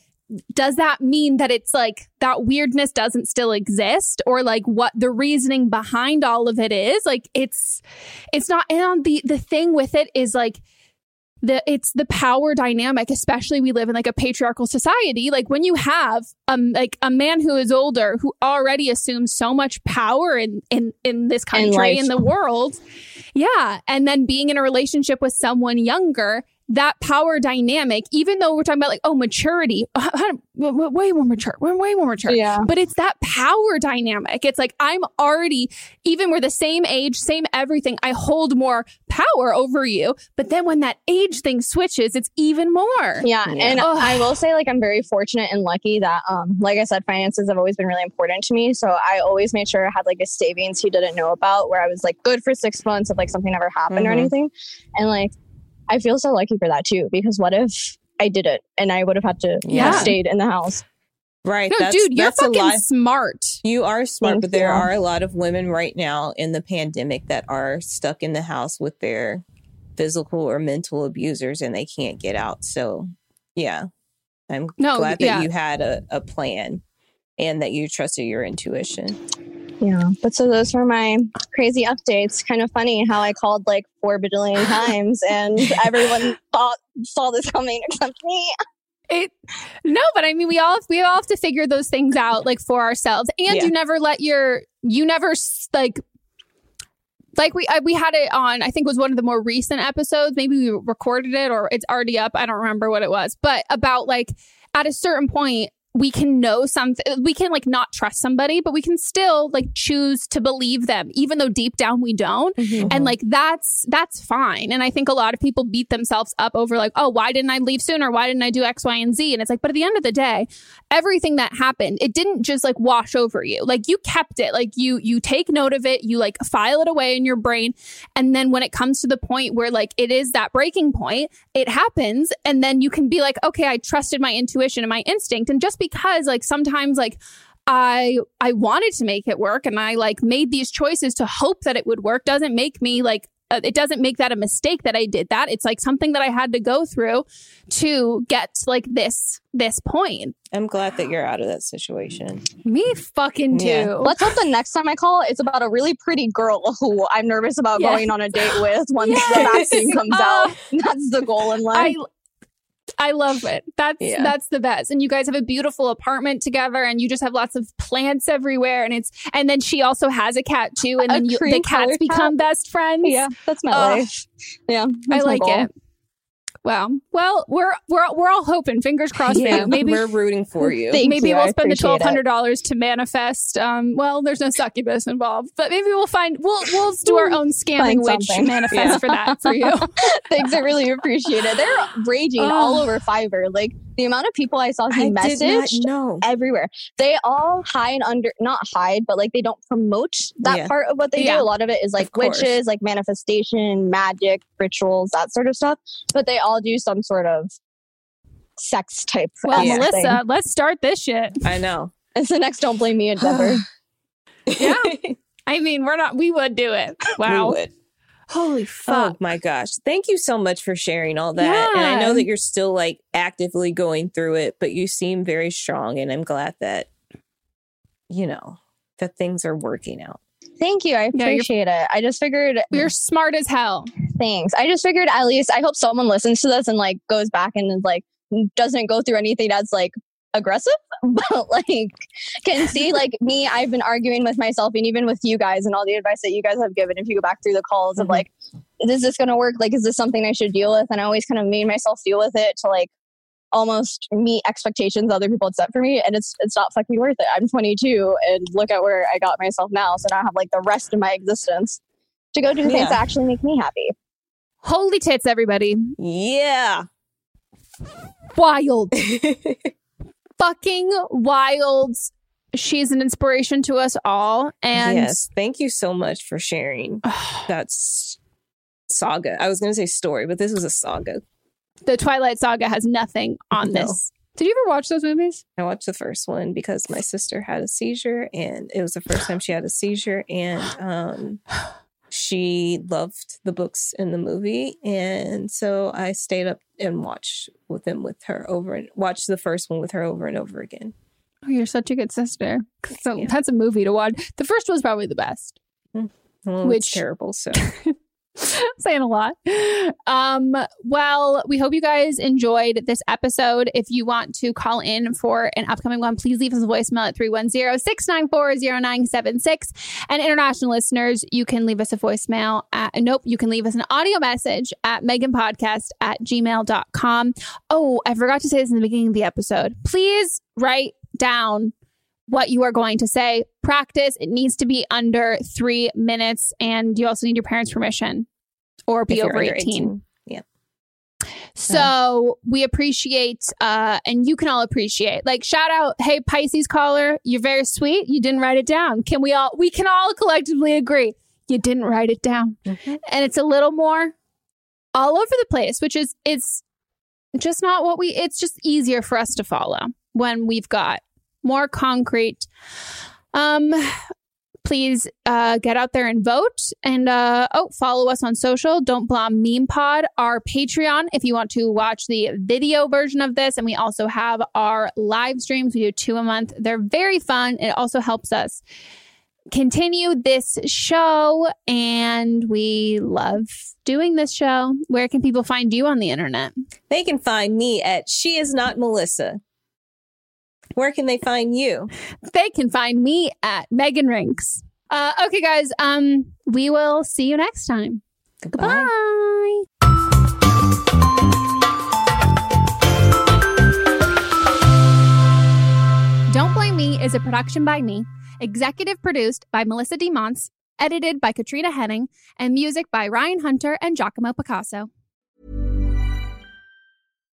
E: does that mean that it's like that weirdness doesn't still exist or like what the reasoning behind all of it is like it's it's not and the the thing with it is like the it's the power dynamic especially we live in like a patriarchal society like when you have um like a man who is older who already assumes so much power in in in this country
M: life.
E: in the world yeah and then being in a relationship with someone younger that power dynamic even though we're talking about like oh maturity w- w- way more mature we're way more mature
M: Yeah.
E: but it's that power dynamic it's like i'm already even we're the same age same everything i hold more power over you but then when that age thing switches it's even more
M: Yeah, and
E: Ugh.
M: I will say like I'm very fortunate and lucky that um like I said finances have always been really important to me. So I always made sure I had like a savings he didn't know about where I was like good for 6 months if like something never happened or
F: Mhm.
M: anything. And like I feel so lucky for that too because what if I did it and I would have had to
F: Yeah.
M: have stayed in the house.
F: Right.
E: No,
F: that's,
E: dude, you're
F: that's
E: fucking
F: lot.
E: smart.
F: You are smart,
M: Thank
F: but there
M: you.
F: are a lot of women right now in the pandemic that are stuck in the house with their physical or mental abusers and they can't get out. So, yeah, I'm
E: No,
F: glad that
E: yeah.
F: you had a, a plan and that you trusted your intuition.
M: Yeah. But so those were my crazy updates. Kind of funny how I called like four bajillion times and everyone thought saw this coming except me.
E: It no, but I mean, we all we all have to figure those things out like for ourselves, and
F: Yeah.
E: you never let your you never like like we I, we had it on. I think it was one of the more recent episodes. Maybe we recorded it or it's already up. I don't remember what it was, but about like at a certain point. We can know something. We can like not trust somebody, but we can still like choose to believe them, even though deep down we don't. Mm-hmm. And like that's that's fine. And I think a lot of people beat themselves up over like, oh, why didn't I leave sooner? Why didn't I do X, Y, and Z? And it's like, but at the end of the day, everything that happened, it didn't just like wash over you. Like you kept it. Like you you take note of it, you like file it away in your brain. And then when it comes to the point where like it is that breaking point, it happens. And then you can be like, okay, I trusted my intuition and my instinct. And just because like sometimes like I I wanted to make it work and I like made these choices to hope that it would work doesn't make me like uh, it doesn't make that a mistake that I did that. It's like something that I had to go through to get like this this point.
F: I'm glad that you're out of that situation.
E: Me fucking too.
F: Yeah.
M: Let's hope the next time I call, it's about a really pretty girl who I'm nervous about
E: Yes.
M: going on a date with once
E: Yes.
M: the vaccine comes
E: Ah.
M: out. That's the goal in life.
E: I I love it. That's
M: Yeah.
E: that's the best. And you guys have a beautiful apartment together and you just have lots of plants everywhere and it's and then she also has a cat too and
M: A
E: then you, the cats
M: colored
E: become best friends.
M: yeah, that's my life. Yeah,
E: I
M: that's my
E: like
M: goal.
E: it. Wow. Well, we're we're we're all hoping. Fingers crossed
F: Yeah.
E: Maybe
F: we're rooting for you.
M: Thank
E: maybe
M: you,
E: we'll spend the twelve hundred dollars to manifest. Um, well, there's no succubus involved, but maybe we'll find we'll we'll do our own scamming witch manifest
F: Yeah.
E: for that for you.
M: Thanks, I really appreciate it. They're raging
E: Oh.
M: all over Fiverr. Like The amount of people I saw
F: I
M: he
F: did not
M: messaged everywhere. They all hide under, not hide, but like they don't promote that
F: Yeah.
M: part of what they
E: Yeah.
M: do. A lot of it is like witches, like manifestation, magic, rituals, that sort of stuff. But they all do some sort of sex type.
E: Well,
M: esque
E: Melissa, let's start this shit.
F: I know.
M: it's the next "Don't Blame Me" endeavor.
E: Yeah. I mean, we're not, we would do it. Wow.
F: We would.
E: Holy oh fuck.
F: Oh my gosh. Thank you so much for sharing all that. And I know that you're still like actively going through it, but you seem very strong and I'm glad that you know that things are working out.
M: Thank you. I
E: Yeah,
M: appreciate it. I just figured
E: You're smart as hell.
M: Thanks. I just figured at least I hope someone listens to this and like goes back and like doesn't go through anything that's like aggressive, but like can see like me. I've been arguing with myself and even with you guys and all the advice that you guys have given. If you go back through the calls of mm-hmm. like, is this going to work? Like, is this something I should deal with? And I always kind of made myself deal with it to like almost meet expectations other people had set for me and it's it's not fucking worth it i'm 22 and look at where i got myself now so now i have like the rest of my existence to go do things
F: Yeah.
M: that actually make me happy
E: Holy tits, everybody.
F: Yeah.
E: Wild. Fucking wild. She's an inspiration to us all. And
F: yes, thank you so much for sharing that saga. I was going to say story, but this was a saga.
E: the Twilight Saga has nothing on
F: No.
E: this. Did you ever watch those movies?
F: I watched the first one because my sister had a seizure and it was the first time she had a seizure and um she loved the books and the movie and so I stayed up and watched with them with her over and watched the first one with her over and over again.
E: Oh, you're such a good sister. So that's a movie to watch. The first one's probably the best. Mm-hmm.
F: Well,
E: Which-
F: terrible, so
E: saying a lot. Um, well, we hope you guys enjoyed this episode. If you want to call in for an upcoming one, please leave us a voicemail at 310-694-0976. And international listeners, you can leave us a voicemail at nope, you can leave us an audio message at meganpodcast at gmail.com. Oh, I forgot to say this in the beginning of the episode. Please write down what you are going to say. Practice. It needs to be under three minutes, and you also need your parents' permission or be over
F: under
E: 18.
F: Yeah.
E: So we appreciate, uh, and you can all appreciate. Like shout out, hey Pisces caller, you're very sweet. You didn't write it down. Can we all? We can all collectively agree you didn't write it down,
F: Mm-hmm.
E: and it's a little more all over the place, which is it's just not what we. It's just easier for us to follow when we've got more concrete. Um, please uh, get out there and vote. And uh, oh follow us on social. Don't Blame Me pod our patreon if you want to watch the video version of this. And we also have our live streams. We do two a month. They're very fun. It also helps us continue this show. And we love doing this show. Where can people find you on the internet?
F: They can find me at She Is Not Melissa. Where can they find you?
E: they can find me at megan rinks uh, okay guys um we will see you next time
F: Goodbye.
E: Goodbye. Don't Blame Me is a production by me, executive produced by Melissa DeMonts, edited by Katrina Henning, and music by Ryan Hunter and Giacomo Picasso.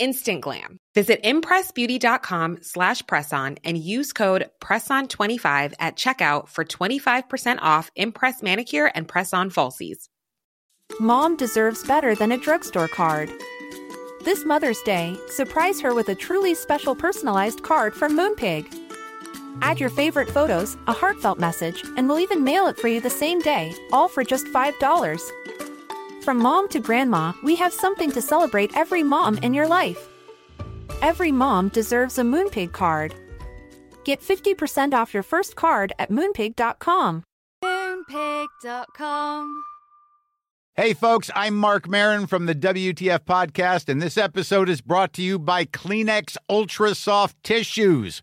O: instant glam. Visit impressbeauty.com slash presson and use code PRESSON25 at checkout for 25% off Impress Manicure and Press-On Falsies.
B: Mom deserves better than a drugstore card. This Mother's Day, surprise her with a truly special personalized card from Moonpig. Add your favorite photos, a heartfelt message, and we'll even mail it for you the same day, all for just $5. From mom to grandma, we have something to celebrate every mom in your life. Every mom deserves a Moonpig card. Get 50% off your first card at moonpig.com.
P: Moonpig.com.
D: Hey, folks, I'm Marc Maron from the WTF Podcast, and this episode is brought to you by Kleenex Ultra Soft Tissues,